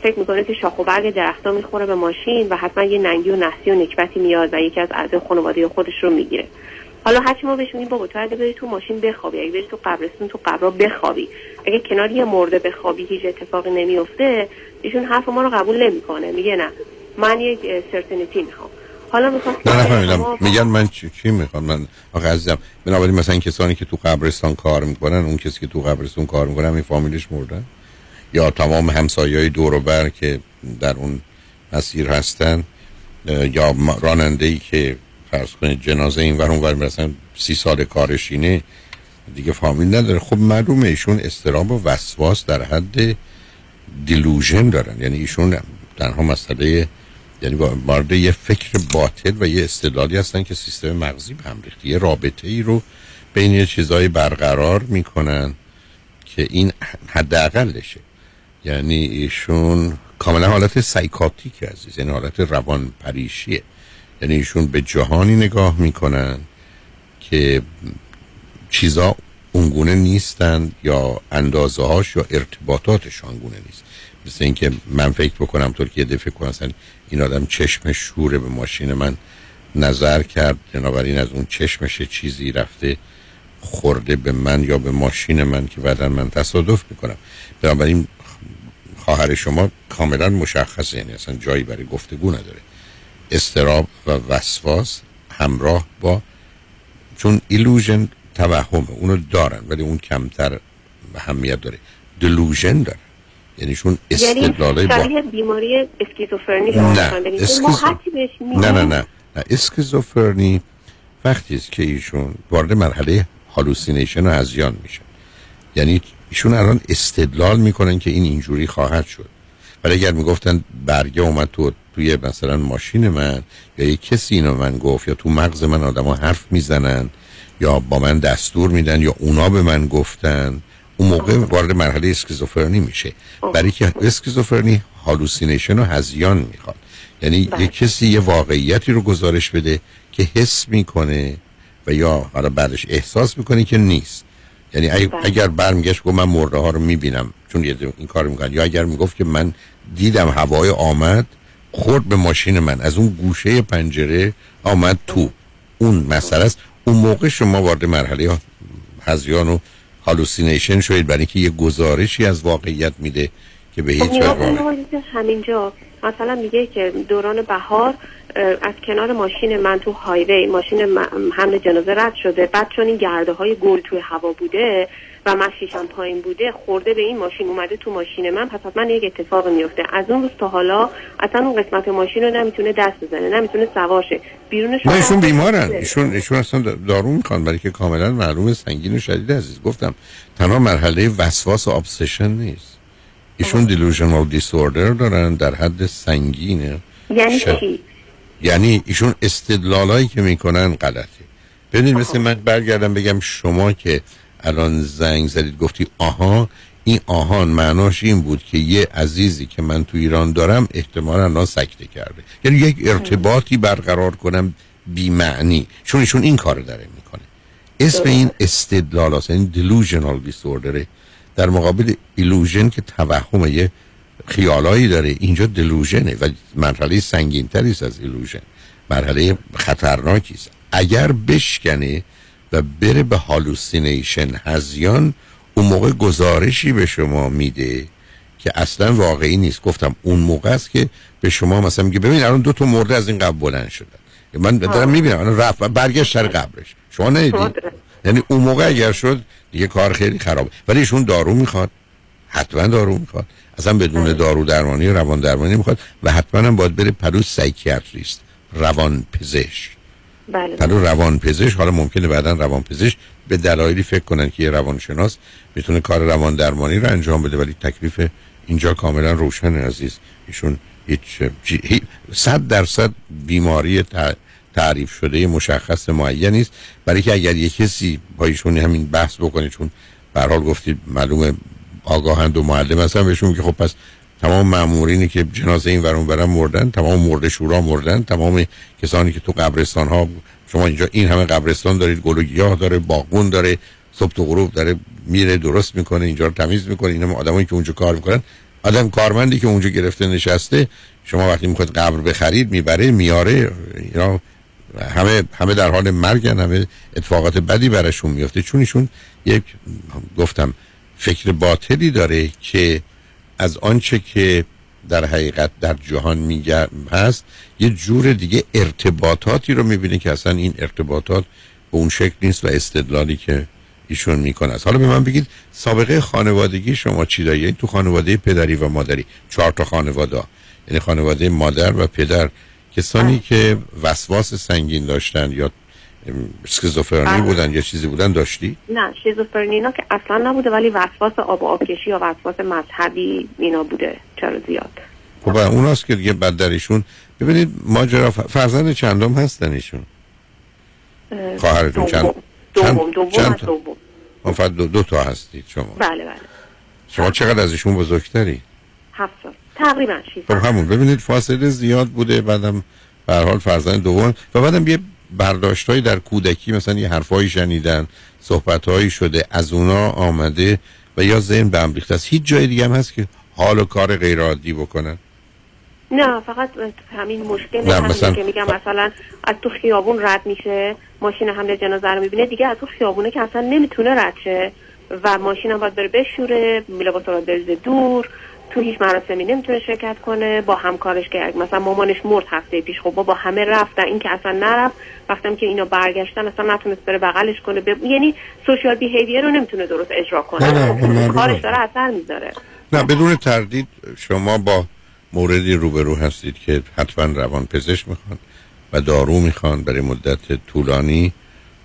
فکر می‌کنه که شاخ و برگ درختا می‌خوره به ماشین و حتما یه ننگی و نحسی و نکبتی میاد و یکی از اعضای خانواده خودش رو می‌گیره. حالا هرچی ما بهش میگیم بابا تو اگه بری تو ماشین بخوابی اگه بری تو قبرستون تو قبرا بخوابی. اگه کنار یه مرده بخوابی هیچ اتفاقی نمیفته ایشون حرف ما رو قبول نمی‌کنه. میگه نه. من یک سرتنیتی می‌خوام. حالا نه نفهمیدم میگن من چی, چی می‌خوام؟ من آخه عزیزم بنابراین مثلا کسانی که تو قبرستان کار می‌کنن اون کسی که تو قبرستون کار می‌کنن این فامیلش مردن یا تمام همسایه‌های دور و بر که در اون مسیر هستن؟ یا راننده ای که فرض کنید جنازه این ور اون مثلا سی سال کارشینه دیگه فامیل نداره. خب معلومه ایشون استراب و وسواس در حد دیلوژن دارن. یعنی ایشون تنها مسئله یعنی وارد یه فکر باطل و یه استدلالی هستن که سیستم مغزی به هم ریخته. یه رابطه ای رو بین یه چیزایی برقرار می‌کنن که این حداقلشه. یعنی ایشون کاملا حالت سایکاتیک عزیز. یعنی حالت روان پریشیه یعنی ایشون به جهانی نگاه می‌کنن که چیزا اونگونه نیستن یا اندازه هاش یا ارتباطاتش آنگونه نیست. مثل اینکه من فکر بکنم طور که یه دفعه کنم این آدم چشم شوره به ماشین من نظر کرد. بنابراین از اون چشمش چیزی رفته خورده به من یا به ماشین من که بعدا من تصادف می‌کنم. بنابراین خواهر شما کاملا مشخصه یعنی اصلا جایی برای گفتگو نداره. استراب و وسواس همراه با چون ایلوژن توهمه اونو دارن ولی اون کمتر اهمیت داره. دلوژن داره. یعنی شون استدلالای یعنی با بیماری اسکیزوفرنی نه نه نه نه نه. اسکیزوفرنی وقتی است که ایشون وارد مرحله hallucination و هذیان میشن یعنی ایشون الان استدلال می‌کنن که این اینجوری خواهد شد. ولی اگر می‌گفتن برگه اومد تو توی مثلا ماشین من یا یک کسی اینو من گفت یا تو مغز من آدم حرف می‌زنن یا با من دستور میدن یا اونا به من گفتن اون موقع وارد مرحله اسکیزوفرنی میشه. برای که اسکیزوفرنی هالوسینیشن و هزیان می‌خواد. یعنی یک کسی یه واقعیتی رو گزارش بده که حس می‌کنه و یا حالا بعدش احساس می‌کنه که نیست. یعنی اگر برمیگشت گفت من مرده ها رو می‌بینم چون این کار می‌کنن. یا اگر می‌گفت که من دیدم هوای آمد خورد به ماشین من. از اون گوشه پنجره آمد تو. اون مسئله است. اون موقع شما وارد مرحله هزیان و هالوسینیشن شوید برای اینکه یه گزارشی از واقعیت میده که به هیچ خب، وجه همینجا. مثلا میگه که دوران بهار از کنار ماشین من تو هایوی ماشین حمل جنازه رد شده. بعد چون این گرده های گل توی هوا بوده و من شیشم پایین بوده خورده به این ماشین اومده تو ماشین من. پس حتما یک اتفاق میفته. از اون روز تا حالا اصلا اون قسمت ماشین رو نمی‌تونه دست بزنه نمی‌تونه سواشه بیرونش نه ایشون بیمارن. ایشون ایشون اصلا دارو می‌خوان برای که کاملا معلوم سنگین و شدید عزیز. گفتم تنها مرحله وسواس و ابسشن نیست. ایشون دیلوژنال دیسوردر دارن در حد سنگینه یعنی چی؟ یعنی ایشون استدلالایی که می‌کنن غلطه. ببینید مثل من برگردم بگم شما که الان زنگ زدید گفتی آها این آهان معناش این بود که یه عزیزی که من تو ایران دارم احتمالا الان سکته کرده. یعنی یک ارتباطی برقرار کنم بی معنی. چون ایشون این کار داره می‌کنه. اسم این استدلال هست این delusional disorder در مقابل illusion که توهم یه خیالایی داره اینجا delusion ه و مرحله سنگین است از illusion مرحله خطرناکی است. اگر بشکنه و بره به hallucination. هذیان اون موقع گزارشی به شما میده که اصلا واقعی نیست. گفتم اون موقع است که به شما مثلا میگه ببین الان دو تا مرده از این قبر بلند شدن. من دارم می‌بینم. الان رفت برگشت سر قبرش. شما ندیدی یعنی اون موقع اگر شد دیگه کار خیلی خرابه. ولی ایشون دارو می‌خواد. حتما دارو می‌خواد. اصلا بدون دارو درمانی روان درمانی می‌خواد و حتما هم باید بره پهلو psychiatrist روان پزشک. بله. پهلو روان پزشک حالا ممکنه بعدا روان پزشک به دلایلی فکر کنن که یه روانشناس می‌تونه کار روان درمانی رو انجام بده ولی تکلیف اینجا کاملا روشن عزیز. ایشون هیچ جی- صد درصد بیماری تع- تعریف شده مشخص معین نیست. برای که اگر یه کسی با ایشون همین بحث بکنه چون به حال گفتید معلومه آگاهند و معلم هستن بهشون که خب پس تمام مامورینی که جنازه این ورون برن مردن تمام مرده شورا مردن تمام کسانی که تو قبرستان ها شما اینجا این همه قبرستان دارید گل و گیاه داره باغبون داره صبح و غروب داره میره درست می‌کنه اینجا رو تمیز می‌کنه اینا آدمایی که اونجا کار می‌کنن. آدم کارمندی که اونجا گرفته نشسته شما وقتی می‌خواد قبر بخرید می‌بره میاره اینا همه همه در حال مرگن همه اتفاقات بدی براشون میفته چون ایشون یک گفتم فکر باطلی داره که از آنچه که در حقیقت در جهان میگه هست یه جور دیگه ارتباطاتی رو می‌بینه که اصلا این ارتباطات به اون شکل نیست و استدلالی که ایشون می‌کنه. است حالا به من بگید سابقه خانوادگی شما چی داری یعنی تو خانواده پدری و مادری چهار تا خانواده یعنی خانواده مادر و پدر. کسانی که وسواس سنگین داشتن یا ام، اسکیزوفرنی بله. بودن یا چیزی بودن داشتی؟ نه شیزوفرنی اینا که اصلا نبوده ولی وسواس آب و آبکشی یا وسواس مذهبی اینا بوده چرا زیاد؟ خب اوناست که دیگه بعد در ایشون ببینید ماجرا فرزند چندم هستن ایشون؟ اه، خواهرتون چند دوم دوم چند؟ دوم. دو, دو تا هستید شما. بله بله. شما چقدر از ایشون بزرگتری؟ هفت سال تقریبا شیش خب همون. ببینید فاصله زیاد بوده بعدم به هر حال فرزند دوم. و بعدم یه برداشتهایی در کودکی مثلا یه حرفایی شنیدن صحبتهایی شده از اونا آمده و یا ذهن به هم ریخته است. هیچ جای دیگه هم هست که حال و کار غیر عادی بکنن؟ نه فقط همین مشکل نه، مثلا- که میگم مثلا از تو خیابون رد میشه ماشین حمل جنازه رو می‌بینه دیگه از تو خیابونه که اصلا نمی‌تونه رد شه و ماشین هم باید بره بشوره لباس رو بریزه دور تو هیچ مراسمی نمی‌تونه شرکت کنه با همکارش که مثلا مامانش مرد هفته پیش خب با همه رفتن این که اصلا نرفت وقتی که اینا برگشتن اصلا نتونست بره بغلش کنه. ب... یعنی سوشال بیهیویر رو نمی‌تونه درست اجرا کنه. نه، نه، خب،. کارش داره اثر می‌ذاره. نه بدون تردید شما با موردی روبرو هستید که حتما روان پزشک می‌خوان و دارو می‌خوان برای مدت طولانی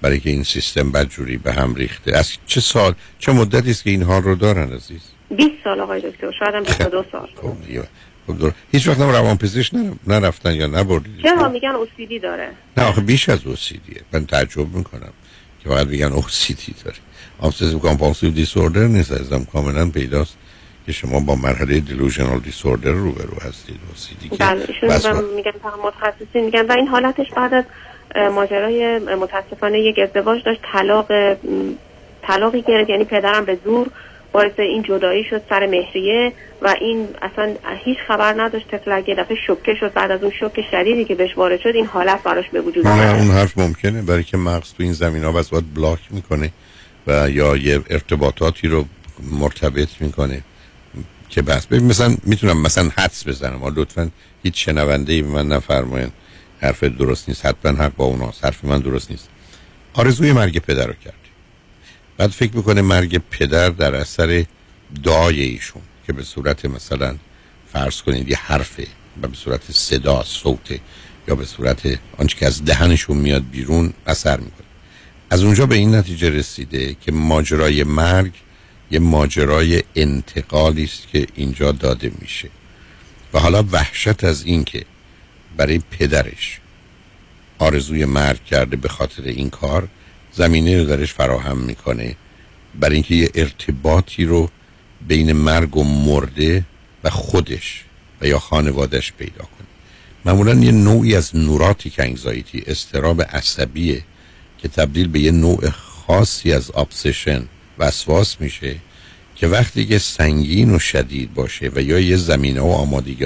برای که این سیستم بدجوری به هم ریخته. از چه سال چه مدتی است که این حال رو دارن عزیز؟ 20 سال آقای دکتر شاید هم 22 سال. خب دیگه. خب دور. هیچ وقت هم روان پزشک نر- نرفتن یا نبردید. چرا میگن اوسیدی داره؟ نه آخه بیش از اوسیدیه. من تعجب می‌کنم که فقط میگن اوسیدی داره. Obsessive compulsive disorder نیست ازم کاملا پیداست که شما با مرحله delusional disorder روبرو هستید. اوسیدی که بله ایشون میگن متخصصین میگن. و این حالتش بعد از ماجرای متاسفانه یک ازدواج داشت. طلاق طلاقی گرفت. یعنی پدرم به زور باعث این جدایی شد سر مهریه و این اصلا هیچ خبر نداشت طفلک یه دفعه شوکه شد بعد از اون شوک شدیدی که بهش وارد شد این حالت براش به وجود نه اون حرف ممکنه. برای که مغز تو این زمین ها بس بلاک می‌کنه و یا یه ارتباطاتی رو مرتبط می‌کنه که بس. ببین مثلا می‌تونم مثلا حدس بزنم. اما لطفا هیچ شنونده ای به من نفرماین. حرف درست نیست. حتما حق با اوناست. حرف من درست نیست. آرزوی مرگ پدر رو کردی بعد فکر می‌کنه مرگ پدر در اثر دعای ایشون که به صورت مثلا فرض کنید یه حرفه و به صورت صدا صوت یا به صورت آنچه که از دهنشون میاد بیرون اثر می‌کنه. از اونجا به این نتیجه رسیده که ماجرای مرگ یه ماجرای انتقالی است که اینجا داده میشه. و حالا وحشت از این که برای پدرش آرزوی مرگ کرده به خاطر این کار زمینه رو درش فراهم می‌کنه. برای اینکه یه ارتباطی رو بین مرگ و مرده و خودش و یا خانوادش پیدا کنه. معمولا یه نوعی از نوراتیک انگزایتی استراب عصبیه که تبدیل به یه نوع خاصی از ابسشن وسواس میشه که وقتی که سنگین و شدید باشه و یا یه زمینه و آمادگی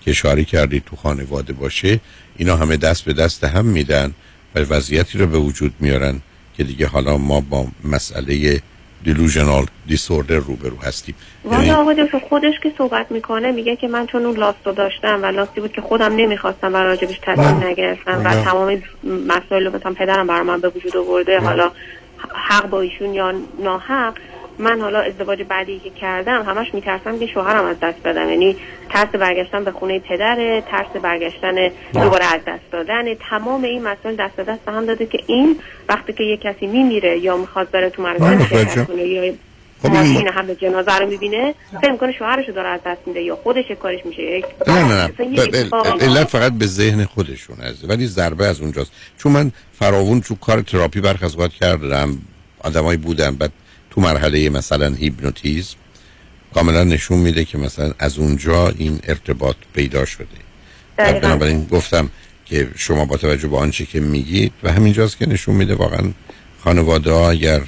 که اشاره کردید تو خانواده باشه اینا همه دست به دست هم میدن و وضعیتی رو به وجود میارن که دیگه حالا ما با مسئله دیلوژنال دیسوردر روبرو هستیم. والا آقا دکتر خودش که صحبت می‌کنه میگه که من چون اون لاستو داشتم و لاستی بود که خودم نمی‌خواستم و راجبش تصمیم نگرفتم و بله. تمام مسائل رو مثلا پدرم برای من به وجود آورده حالا حق با ایشون یا ناحق من حالا ازدواج بعدی که کردم همش میترسم که شوهرم از دست بدم. یعنی ترس برگشتن به خونه پدره ترس برگشتن دوباره از دست دادن. تمام این مسائل دست به دست هم داده که این وقتی که یه کسی میمیره یا می‌خواد بره تو بله،. شرکت کنه یا خب این- ماشین هم جنازه رو می‌بینه فکر می‌کنه شوهرش رو داره از دست میده یا خودش کارش میشه. یک نه نه علت فقط به ذهن خودشون هست ولی ضربه از اونجاست. چون من فراوون تو کار تراپی برخ از کردم آدمایی بودن بعد تو مرحله مثلا هیپنوتیزم کاملا نشون میده که مثلا از اونجا این ارتباط پیدا شده. بنابراین گفتم که شما با توجه به آنچه که میگید و همینجاست که نشون میده واقعا خانواده ها اگر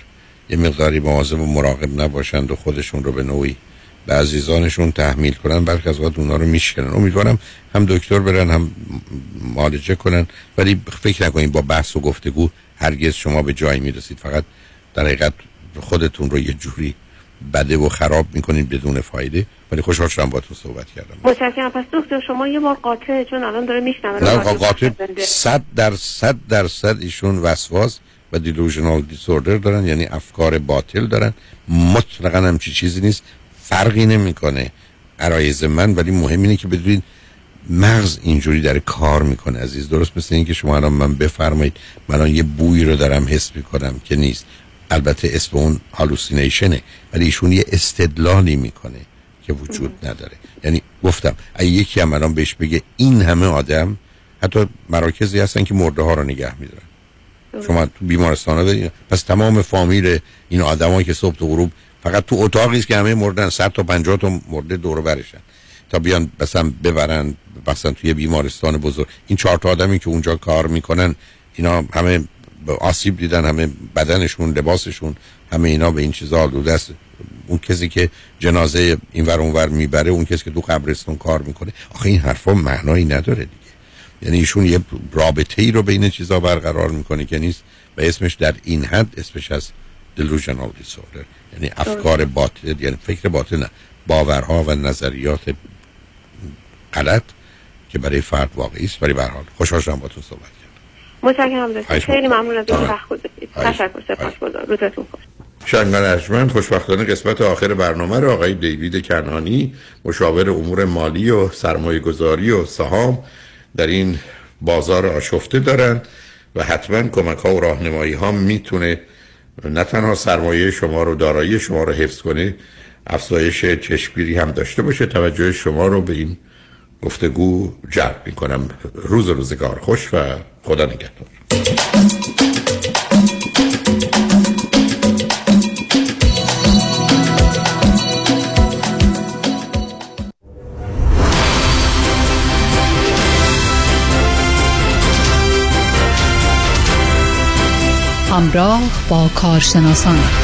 یه مقداری مواظب و مراقب نباشند و خودشون رو به نوعی به عزیزانشون تحمیل کنن برخی از اوقات اونا رو میشکنن. امیدوارم هم دکتر برن هم معالجه کنن. ولی فکر نکنید با بحث و گفتگو هرگز شما به جایی می‌رسید. فقط در حقیقت خودتون رو یه جوری بده و خراب می‌کنید بدون فایده. ولی خوشحال شدم با تو صحبت کردم. متشکرم. پس دکتر شما یه بار قاطع چون الان داره میشنوه. نه قاطع صد در صد درصد ایشون وسواس و دیلوژنال دیسوردر دارن یعنی افکار باطل دارن. مطلقا همچی چیزی نیست. فرقی نمی‌کنه عرایز من ولی مهم اینه که بدونید مغز اینجوری داره کار می‌کنه عزیز. درست مثل اینکه شما الان من بفرمایید من الان یه بوی رو دارم حس می‌کنم که نیست. البته اسم اون هالوسینیشنه ولی ایشون یه استدلالی می‌کنه که وجود نداره. یعنی گفتم اگه یکی هم الان بهش بگه این همه آدم حتی مراکزی هستن که مرده ها رو نگه میدارن. شما تو بیمارستان ها پس تمام فامیل این آدمایی که صبح تا غروب فقط تو اتاقی است که همه مردن 100 تا 50 تا مرده دور برشن. تا بیان مثلا ببرن مثلا توی بیمارستان بزرگ. این چهار تا آدمی که اونجا کار می‌کنن اینا همه آسیب دیدن همه بدنشون لباسشون همه اینا به این چیزا آلوده است اون کسی که جنازه این ور اونور می‌بره اون کسی که تو قبرستون کار می‌کنه. آخه این حرفا معنایی نداره دیگه. یعنی ایشون یه رابطه ای رو بین چیزا برقرار می‌کنه که نیست. و اسمش در این حد اسمش از delusional disorder. یعنی افکار باطل یعنی فکر باطل نه. باورها و نظریات غلط که برای فرد واقعی است. ولی به حال خوشحال شدم با تو صحبت متشکرم دکتر. خیلی. ممنون از این. وقت گذاشتید تشکر سپاسگزارم. روزتون خوش. شنگان ارجمند خوشبختانه قسمت آخر برنامه رو آقای دیوید کنانی مشاور امور مالی و سرمایه گذاری و سهام در این بازار آشفته دارن و حتما کمک ها و راهنمایی ها می‌تونه نه تنها سرمایه شما رو دارایی شما رو حفظ کنه افزایش چشمگیری هم داشته باشه. توجه شما رو به این گفتگو جلب می‌کنم. روز روزگار خوش و خدا نگهدار. همراه با کارشناسان.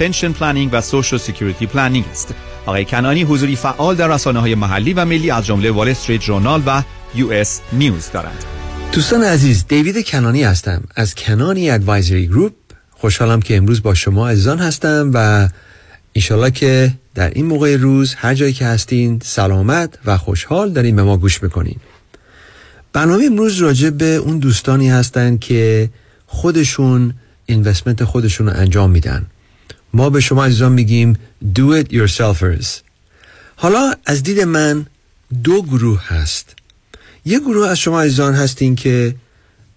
pension planning و Social Security planning است. آقای کنعانی حضوری فعال در رسانه های محلی و ملی از جمله Wall Street Journal و U.S. News دارند. دوستان عزیز دیوید کنعانی هستم از کنعانی Advisory Group خوشحالم که امروز با شما عزیزان هستم و ایشالله که در این موقع روز هر جایی که هستین سلامت و خوشحال دارین به ما گوش می‌کنین برنامه امروز راجع به اون دوستانی هستن که خودشون اینوستمنت خودشون رو انجام میدن ما به شما عزیزان میگیم do it yourselfers. حالا از دید من دو گروه هست. یه گروه از شما عزیزان هستین که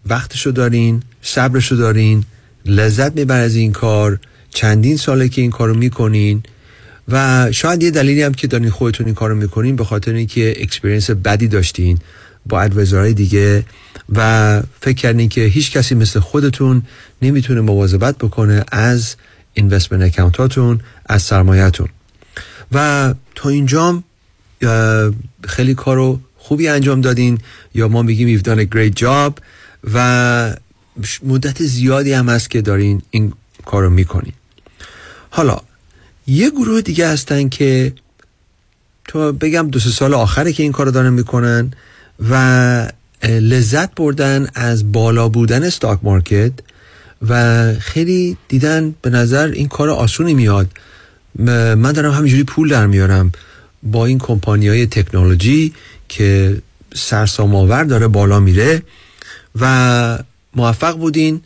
وقتشو دارین صبرشو دارین لذت میبرین از این کار چندین ساله که این کارو می‌کنین و شاید یه دلیلی هم که دارین خودتون این کارو می‌کنین به خاطر اینکه experience بدی داشتین با advisor های دیگه و فکر کردین که هیچ کسی مثل خودتون نمی‌تونه مواظبت بکنه از investment account اتون از سرمایهتون. و تا اینجام خیلی کارو خوبی انجام دادین. یا ما میگیم you've done a great و مدت زیادی هم هست که دارین این کارو می‌کنین. حالا یه گروه دیگه هستن که تو بگم دو سال آخره که این کارو دارن می‌کنن و لذت بردن از بالا بودن ستاک مارکت و خیلی دیدن به نظر این کار آسونی میاد. من دارم همینجوری پول در میارم با این کمپانی های تکنولوژی که سرسام آور داره بالا میره و موفق بودین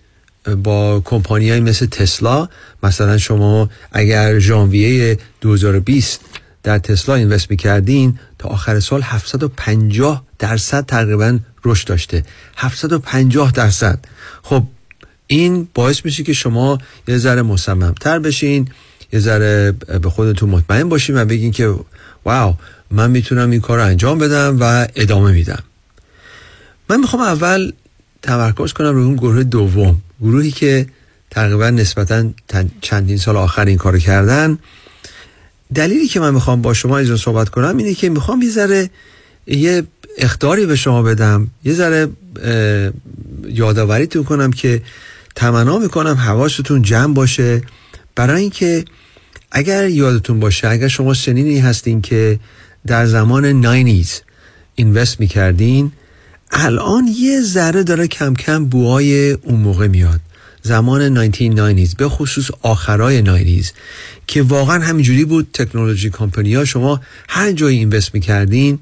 با کمپانی های مثل تسلا. مثلا شما اگر ژانویه 2020 در تسلا اینوست می‌کردین تا آخر سال 750 درصد تقریبا رشد داشته. 750 درصد. خب این باعث میشه که شما یه ذره مصممتر بشین یه ذره به خودتون مطمئن باشین و بگین که واو من می‌تونم این کار رو انجام بدم و ادامه میدم. من می‌خوام اول تمرکز کنم روی اون گروه دوم گروهی که تقریبا نسبتا چندین سال آخر این کار کردن. دلیلی که من می‌خوام با شما از صحبت کنم اینه که می‌خوام یه ذره یه اختاری به شما بدم یه ذره یادآوریتون کنم که تمنا می‌کنم حواستون جمع باشه. برای اینکه اگر یادتون باشه اگر شما سنینی هستین که در زمان 90s اینوست می‌کردین الان یه ذره داره کم کم بوهای اون موقع میاد. زمان 1990s به خصوص آخرای 90s که واقعا همینجوری بود. تکنولوژی کمپنی ها شما هر جایی اینوست می‌کردین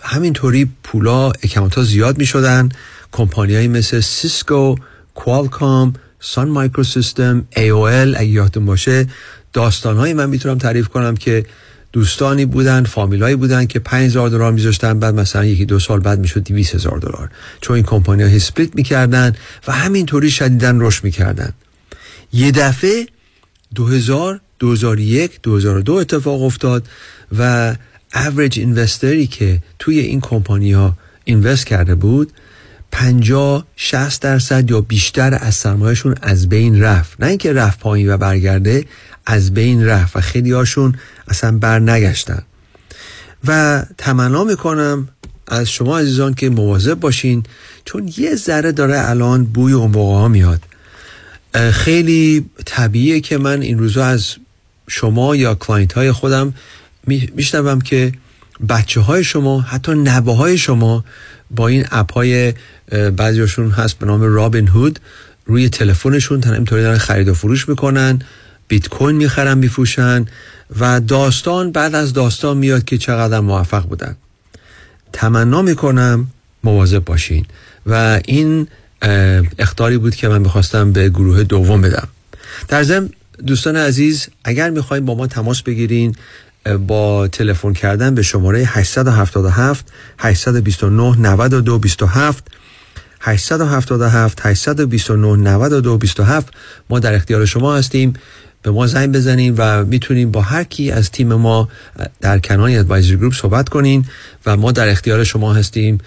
همینطوری پولا account ها زیاد می شدن کمپانی مثل سیسکو کوالکام Sun Microsystem AOL اگه یادتون باشه داستان های من می‌تونم تعریف کنم که دوستانی بودن فامیلایی بودن که 5000 دلار میذاشتن بعد مثلا یکی دو سال بعد می‌شد 200000 دلار. چون این کمپانی ها split می‌کردن و همینطوری شدیدا رشد می‌کردن. یه دفعه 2000 2001 2002 اتفاق افتاد و average اینوستری که توی این کمپانی ها اینوست کرده بود 50 60 درصد یا بیشتر از سرمایهشون از بین رفت. نه اینکه رفت پایین و برگرده از بین رفت و خیلی هاشون اصلا بر نگشتن و تمنا می‌کنم از شما عزیزان که مواظب باشین چون یه ذره داره الان بوی اون ها میاد. خیلی طبیعیه که من این روزا از شما یا client های خودم میشنوم که بچه های شما حتی نوه های شما با این app های بعضیشون هست به نام رابین هود. روی تلفنشون تند اینطوری دارن خرید و فروش می‌کنن بیت کوین می‌خرن میفروشن و داستان بعد از داستان میاد که چقدر موفق بودن. تمنا می‌کنم مواظب باشین. و این اخطاری بود که من می‌خواستم به گروه دوم بدم. در ضمن دوستان عزیز اگر می‌خواین با ما تماس بگیرین با تلفن کردن به شماره 877 829 92 27 877 829 92 27 ما در اختیار شما هستیم. به ما زنگ بزنین و می‌تونیم با هر کی از تیم ما در کنانی Advisory Group صحبت کنین و ما در اختیار شما هستیم.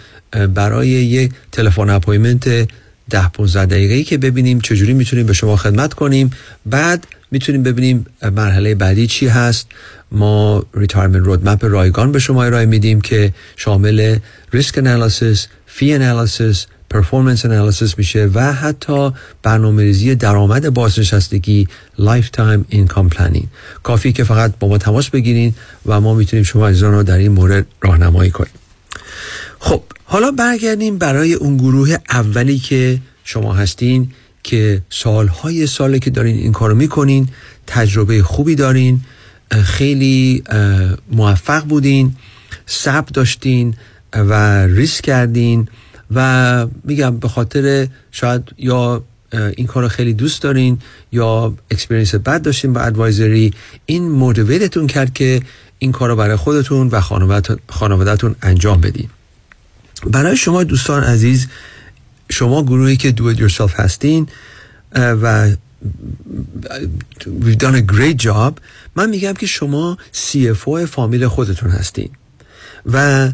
برای یک تلفن appointment ده 15 دقیقه‌ای که ببینیم چجوری می‌تونیم به شما خدمت کنیم. بعد می‌تونیم ببینیم مرحله بعدی چی هست. ما retirement roadmap رایگان به شما ارائه میدیم که شامل risk analysis fee analysis performance analysis میشه و حتی برنامه ریزی درآمد بازنشستگی lifetime income planning کافیه که فقط با ما تماس بگیرین و ما می‌تونیم شما عزیزان رو در این مورد راهنمایی کنیم. خب حالا برگردیم برای اون گروه اولی که شما هستین. که سالهای ساله که دارین این کارو می‌کنین تجربه خوبی دارین خیلی موفق بودین صبر داشتین و ریسک کردین و میگم به خاطر شاید یا این کار رو خیلی دوست دارین یا experience بد داشتین با advisor ی این motivate تون کرد که این کار رو برای خودتون و خانوادهتون انجام بدین. برای شما دوستان عزیز شما گروهی که do it yourself هستین و we've done a great job من میگم که شما CFO فامیل خودتون هستین. و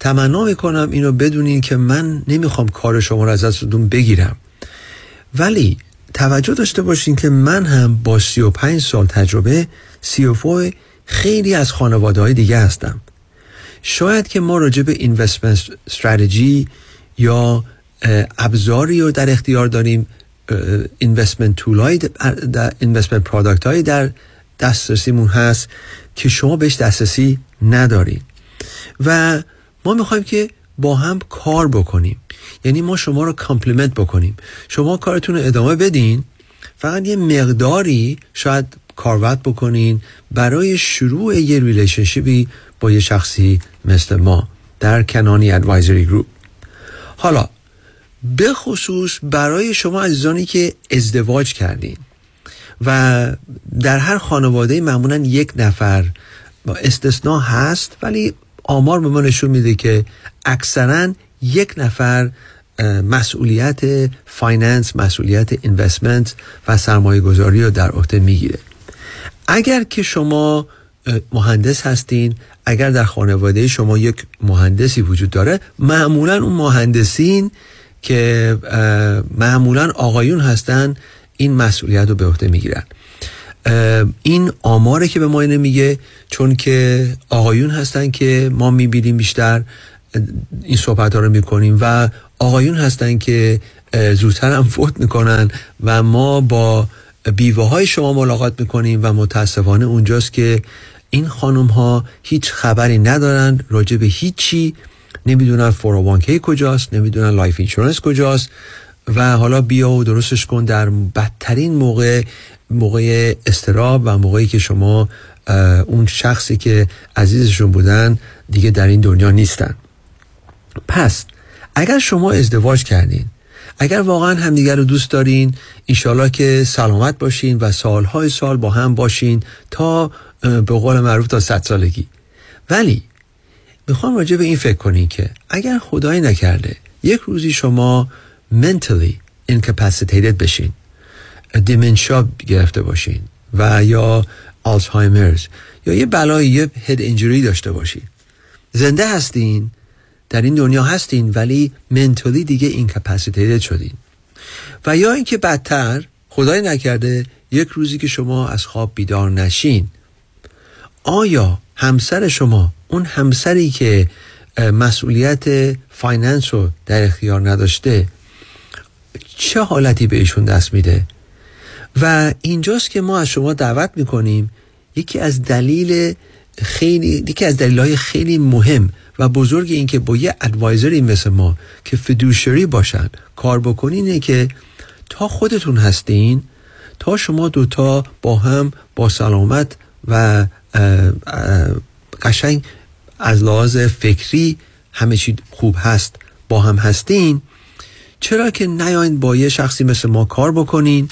تمنا می‌کنم اینو بدونین که من نمی‌خوام کار شما رو از دستتون بگیرم. ولی توجه داشته باشین که من هم با 35 سال تجربه CFO خیلی از خانواده های دیگه هستم. شاید که ما راجع به investment strategy یا ابزاری رو در اختیار داریم investment tool های investment product های در دسترسیمون هست که شما بهش دسترسی ندارین. و ما می‌خوایم که با هم کار بکنیم. یعنی ما شما رو complement بکنیم. شما کارتون رو ادامه بدین. فقط یه مقداری شاید کاروت بکنین برای شروع یه relationship ی با یه شخصی مثل ما در کنانی Advisory Group حالا به خصوص برای شما عزیزانی که ازدواج کردین و در هر خانواده معمولا یک نفر استثناء هست ولی آمار به ما نشون میده که اکثرا یک نفر مسئولیت finance مسئولیت investment و سرمایه گذاری رو در عهده می‌گیره. اگر که شما مهندس هستین اگر در خانواده شما یک مهندسی وجود داره معمولا اون مهندسین که معمولا آقایون هستن این مسئولیت رو به عهده می‌گیرن. این آماره که به ما اینه میگه چون که آقایون هستن که ما می‌بینیم بیشتر این صحبت ها رو می‌کنیم و آقایون هستن که زودتر هم فوت می‌کنن و ما با بیوه های شما ملاقات می‌کنیم و متاسفانه اونجاست که این خانم ها هیچ خبری ندارن راجع به هیچی نمی‌دونن فوروانکی کجاست نمی‌دونن life insurance کجاست و حالا بیا و درستش کن در بدترین موقع موقع استرس و موقعی که شما اون شخصی که عزیزشون بودن دیگه در این دنیا نیستن. پس اگر شما ازدواج کردین اگر واقعا همدیگر رو دوست دارین انشالله که سلامت باشین و سالهای سال با هم باشین تا به قول معروف تا صد سالگی. ولی می‌خوام راجع به این فکر کنین که اگر خدایی نکرده یک روزی شما mentally incapacitated بشین dementia گرفته باشین و یا Alzheimer's یا یه بلایی یه head injury داشته باشین. زنده هستین در این دنیا هستین ولی mentally دیگه incapacitated شدین. و یا اینکه بدتر خدای نکرده یک روزی که شما از خواب بیدار نشین. آیا همسر شما اون همسری که مسئولیت finance رو در اختیار نداشته چه حالتی به ایشون دست میده؟ و اینجاست که ما از شما دعوت می‌کنیم یکی از دلیل خیلی یکی از دلیل خیلی مهم و بزرگ این که با یه ادوایزری مثل ما که فدوشری باشن کار بکنینه که تا خودتون هستین تا شما دوتا با هم با سلامت و قشنگ از لحاظ فکری همه چی خوب هست با هم هستین. چرا که نیاین با یه شخصی مثل ما کار بکنین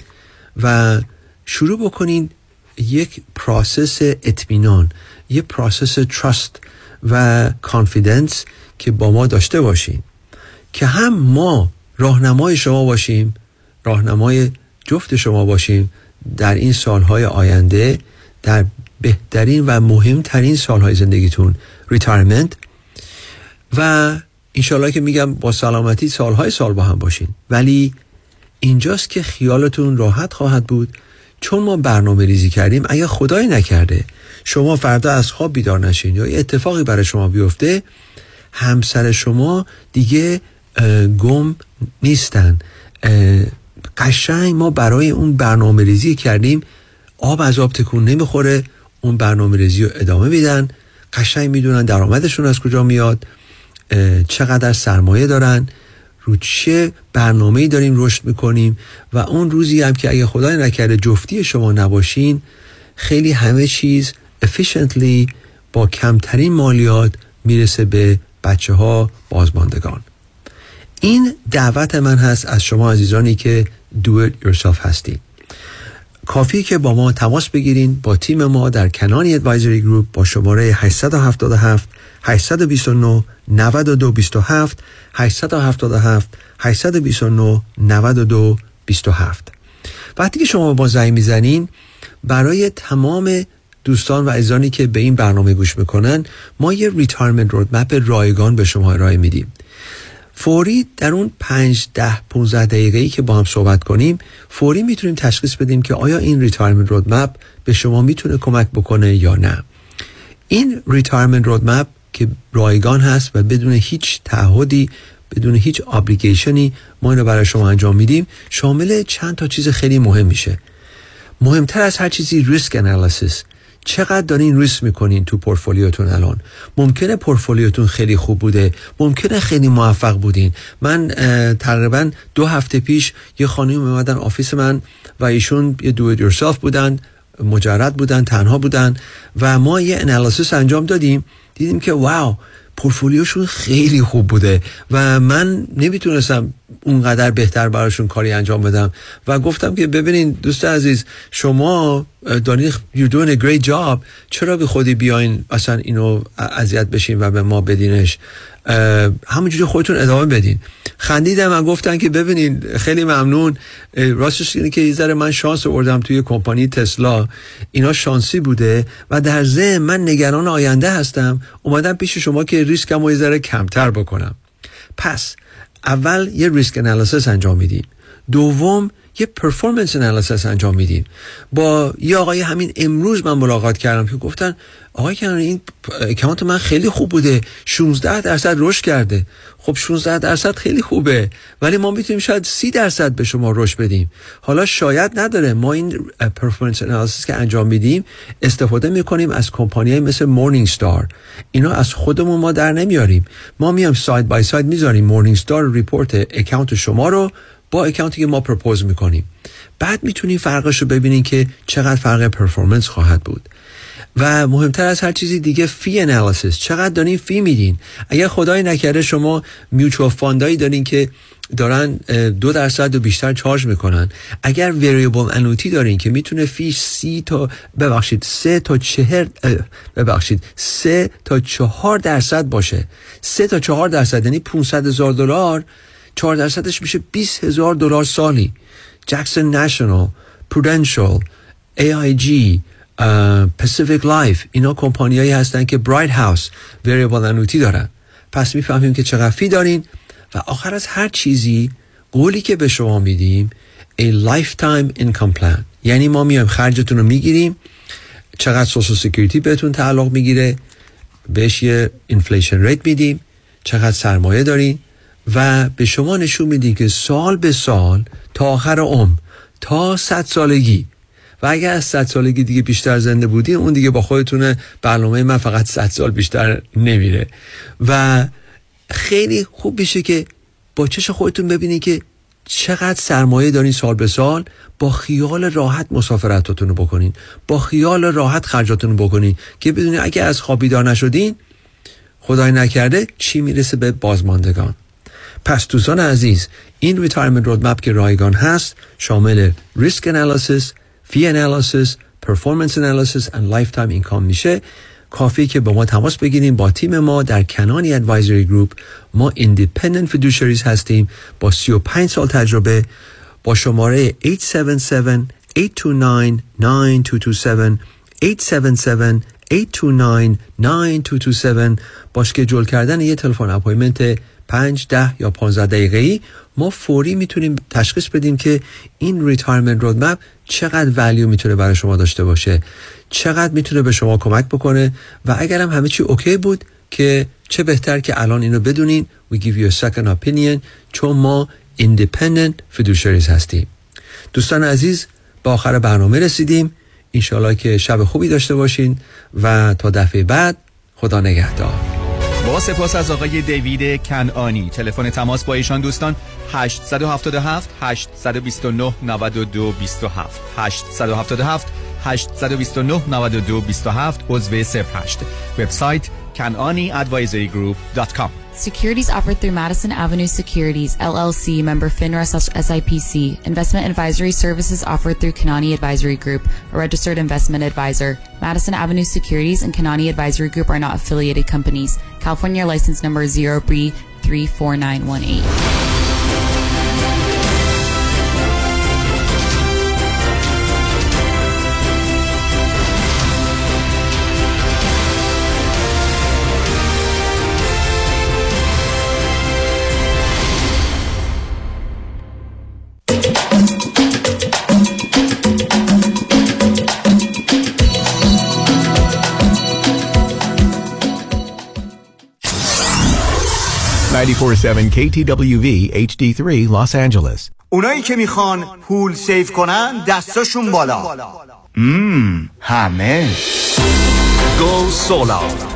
و شروع بکنین یک process اطمینان یک process trust و confidence که با ما داشته باشین. که هم ما راهنمای شما باشیم راهنمای جفت شما باشیم در این سالهای آینده در بهترین و مهمترین سالهای زندگیتون retirement و انشالله که میگم با سلامتی سالهای سال با هم باشین. ولی اینجاست که خیالتون راحت خواهد بود. چون ما برنامه ریزی کردیم اگر خدای نکرده شما فردا از خواب بیدار نشین یا اتفاقی برای شما بیفته همسر شما دیگه گم نیستن. قشنگ ما برای اون برنامه ریزی کردیم آب از آب تکون نمی‌خوره. اون برنامه ریزی رو ادامه میدن. قشنگ می‌دونن درآمدشون از کجا میاد چقدر سرمایه دارن رو چه برنامه داریم رشد می‌کنیم و اون روزی هم که اگه خدای نکرده جفتی شما نباشین خیلی همه چیز efficiently با کمترین مالیات می‌رسه به بچه ها بازماندگان. این دعوت من هست از شما عزیزانی که do it yourself هستین کافی که با ما تماس بگیرین با تیم ما در Kenani Advisory Group با شماره 877 829 9227 877 829 9227 وقتی که شما با زنگ می‌زنین برای تمام دوستان و عزیزانی که به این برنامه گوش می‌کنن ما یه retirement roadmap رایگان به شما ارائه میدیم. فوری در اون 5 ده 15 دقیقه ای که با هم صحبت کنیم فوری می‌تونیم تشخیص بدیم که آیا این retirement roadmap به شما می‌تونه کمک بکنه یا نه. این retirement roadmap که رایگان هست و بدون هیچ تعهدی بدون هیچ obligation ی ما اینو برای شما انجام میدیم شامل چند تا چیز خیلی مهم میشه. مهمتر از هر چیزی risk analysis چقدر دارین ریسک می‌کنین تو پورتفولیوتون الان؟ ممکنه پورتفولیوتون خیلی خوب بوده ممکنه خیلی موفق بودین. من تقریبا دو هفته پیش یه خانم اومدن office من و ایشون یه do yourself بودن مجرد بودن تنها بودن و ما یه analysis انجام دادیم. دیدیم که wow portfolio شون خیلی خوب بوده و من نمی‌تونستم اونقدر بهتر براشون کاری انجام بدم. و گفتم که ببینین دوست عزیز شما دارین you're doing a great job. چرا به خودی بیاین اصلا اینو اذیت بشین و به ما بدینش؟ همونجوری خودتون ادامه بدین. خندیدم و گفتن که ببینین خیلی ممنون. راستش اینه که یه من شانس آوردم توی کمپانی تسلا. اینا شانسی بوده و در ذهن من نگران آینده هستم. اومدم پیش شما که ریسکم رو یه کمتر بکنم. پس اول یه ریسک انالیسیس انجام میدیم دوم یه performance analysis انجام میدیم با یه آقای همین امروز من ملاقات کردم که گفتن آقای کنار این account من خیلی خوب بوده 16 درصد رشد کرده. خب 16 درصد خیلی خوبه ولی ما می‌تونیم شاید 30 درصد به شما رشد بدیم. حالا شاید نداره. ما این performance analysis که انجام میدیم استفاده می‌کنیم از کمپانی مثل Morningstar اینا از خودمون ما در نمیاریم. ما میام side by side می‌ذاریم Morningstar report account شما رو با account ی که ما propose می‌کنیم. بعد می‌تونیم فرقش رو ببینیم که چقدر فرق performance خواهد بود. و مهمتر از هر چیزی دیگه fee analysis چقدر دارین fee میدین. اگر خدای نکرده شما mutual fund ایی دارین که دارن دو درصد و بیشتر charge می‌کنن. اگر variable annuity دارین که می‌تونه fee سی تا ببخشید سه تا چهر ببخشید سه تا چهار درصد باشه. سه تا چهار درصد یعنی 500 هزار دلار. 4 درصدش میشه 20 هزار دلار سالی. Jackson National Prudential AIG Pacific Life اینا کمپانیایی هستن که Brighthouse variable annuity دارن. پس می‌فهمیم که چقدر fee دارین و آخر از هر چیزی قولی که به شما میدیم a lifetime income plan. یعنی ما میایم خرجتون رو می‌گیریم چقدر سو Social Security بهتون تعلق می‌گیره بهش یه inflation rate میدیم چقدر سرمایه دارین. و به شما نشون میدیم که سال به سال تا آخر عمر تا صد سالگی. و اگر از صد سالگی دیگه بیشتر زنده بودی اون دیگه با خودتونه برنامه من فقط صد سال بیشتر نمیره. و خیلی خوب میشه که با چش خودتون ببینید که چقدر سرمایه دارین سال به سال. با خیال راحت مسافرتاتون رو بکنین. با خیال راحت خرجاتون رو بکنین. که بدونید اگه از خواب بیدار نشدین خدای نکرده چی می‌رسه به بازماندگان. پس دوستان عزیز این retirement roadmap که رایگان هست شامل risk analysis fee analysis performance analysis and life income میشه کافی که با ما تماس بگیریم با تیم ما در Kenani Advisory Group ما independent fiduciaries هستیم با 35 سال تجربه با شماره 877 829 9227 877 829 9227 با schedule کردن یه تلفن appointment 5 ده یا 15 دقیقه ای ما فوری می‌تونیم تشخیص بدیم که این retirement roadmap چقدر value می‌تونه برای شما داشته باشه چقدر می‌تونه به شما کمک بکنه و اگرم همه چی اوکی بود که چه بهتر که الان اینو بدونین we give you a second opinion چون ما independent fiduciaries هستیم. دوستان عزیز با آخر برنامه رسیدیم. انشالله که شب خوبی داشته باشین و تا دفعه بعد خدا نگهدار. با سپاس از آقای دیوید کنانی تلفن تماس با ایشان دوستان 877 829 92 27 877 829 92 27 عضو 08 وبسایت kananiadvisorygroup.com Securities offered through Madison Avenue Securities, LLC, member FINRA SIPC. Investment advisory services offered through Kanani Advisory Group, a registered investment advisor. Madison Avenue Securities and Kanani Advisory Group are not affiliated companies. California license number 0B34918. 947 KTWV HD3 Los Angeles. اونایی که می‌خوان پول save کنن دستاشون بالا. مم. همه. Go solar.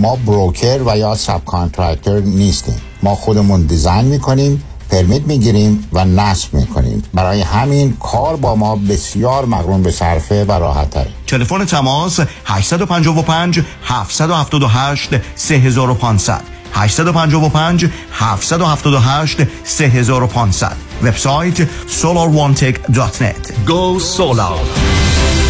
ما broker و یا subcontractor نیستیم. ما خودمون design می‌کنیم permit می‌گیریم و نصب می‌کنیم. برای همین کار با ما بسیار مقرون به صرفه و راحت تره تلفن تماس 855 778 3500 855 778 3500 وبسایت solarone.net Go Solar.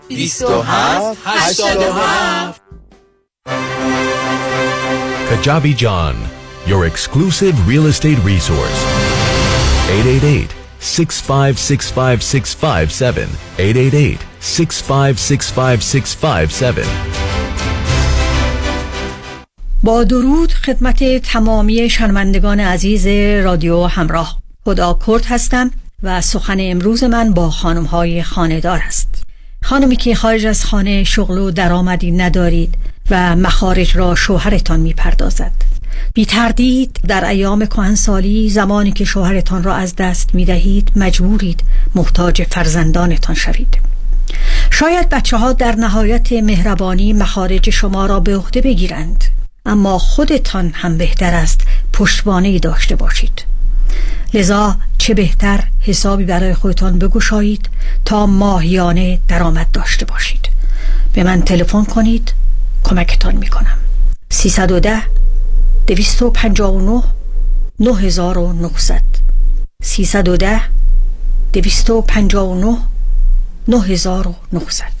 27 87 Kajabi John, your exclusive real estate resource. 888 6565657 888 6565657 با درود خدمت تمامی شنوندگان عزیز رادیو همراه. خدا کرد هستم و سخن امروز من با خانم های خانهدار است خانمی که خارج از خانه شغل و درآمدی ندارید و مخارج را شوهرتان می پردازد بی تردید در ایام کهنسالی زمانی که شوهرتان را از دست می دهید مجبورید محتاج فرزندانتان شوید. شاید بچه ها در نهایت مهربانی مخارج شما را به عهده بگیرند اما خودتان هم بهتر است پشتوانه داشته باشید. لذا چه بهتر حسابی برای خودتان بگشایید تا ماهیانه درآمد داشته باشید. به من تلفن کنید کمکتان می‌کنم. 310 259 9900 310 259 9900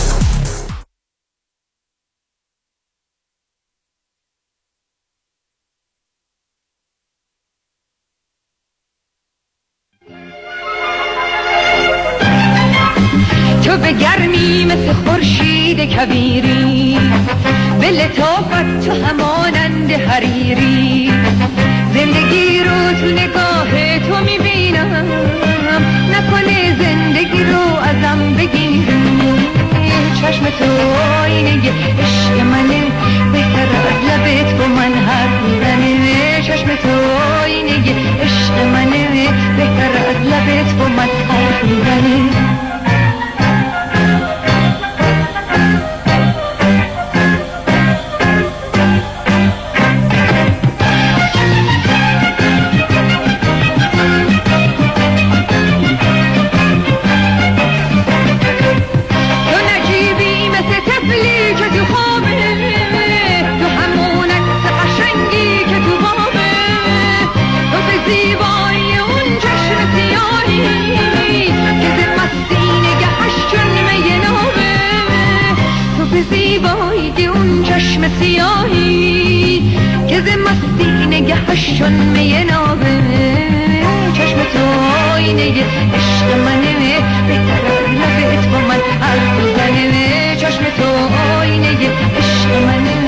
نجیبی مثل خورشید کبیری به لطافت تو همانند حریری. زندگی رو تو نگاه تو می‌بینم نکنه زندگی رو ازم بگیری. چشم تو آینه عشق منه بهتر از لبت با من حرف می‌زنه. چشم تو آینه عشق منه بهتر از لبت با من حرف می‌زنه. زیبایی دی اون چشم سیاهی که ز مستی نگهش چون می نابه. چشم تو آینه عشق منه به طرف لبت با من حرف بزنه چشم تو آینه عشق منه.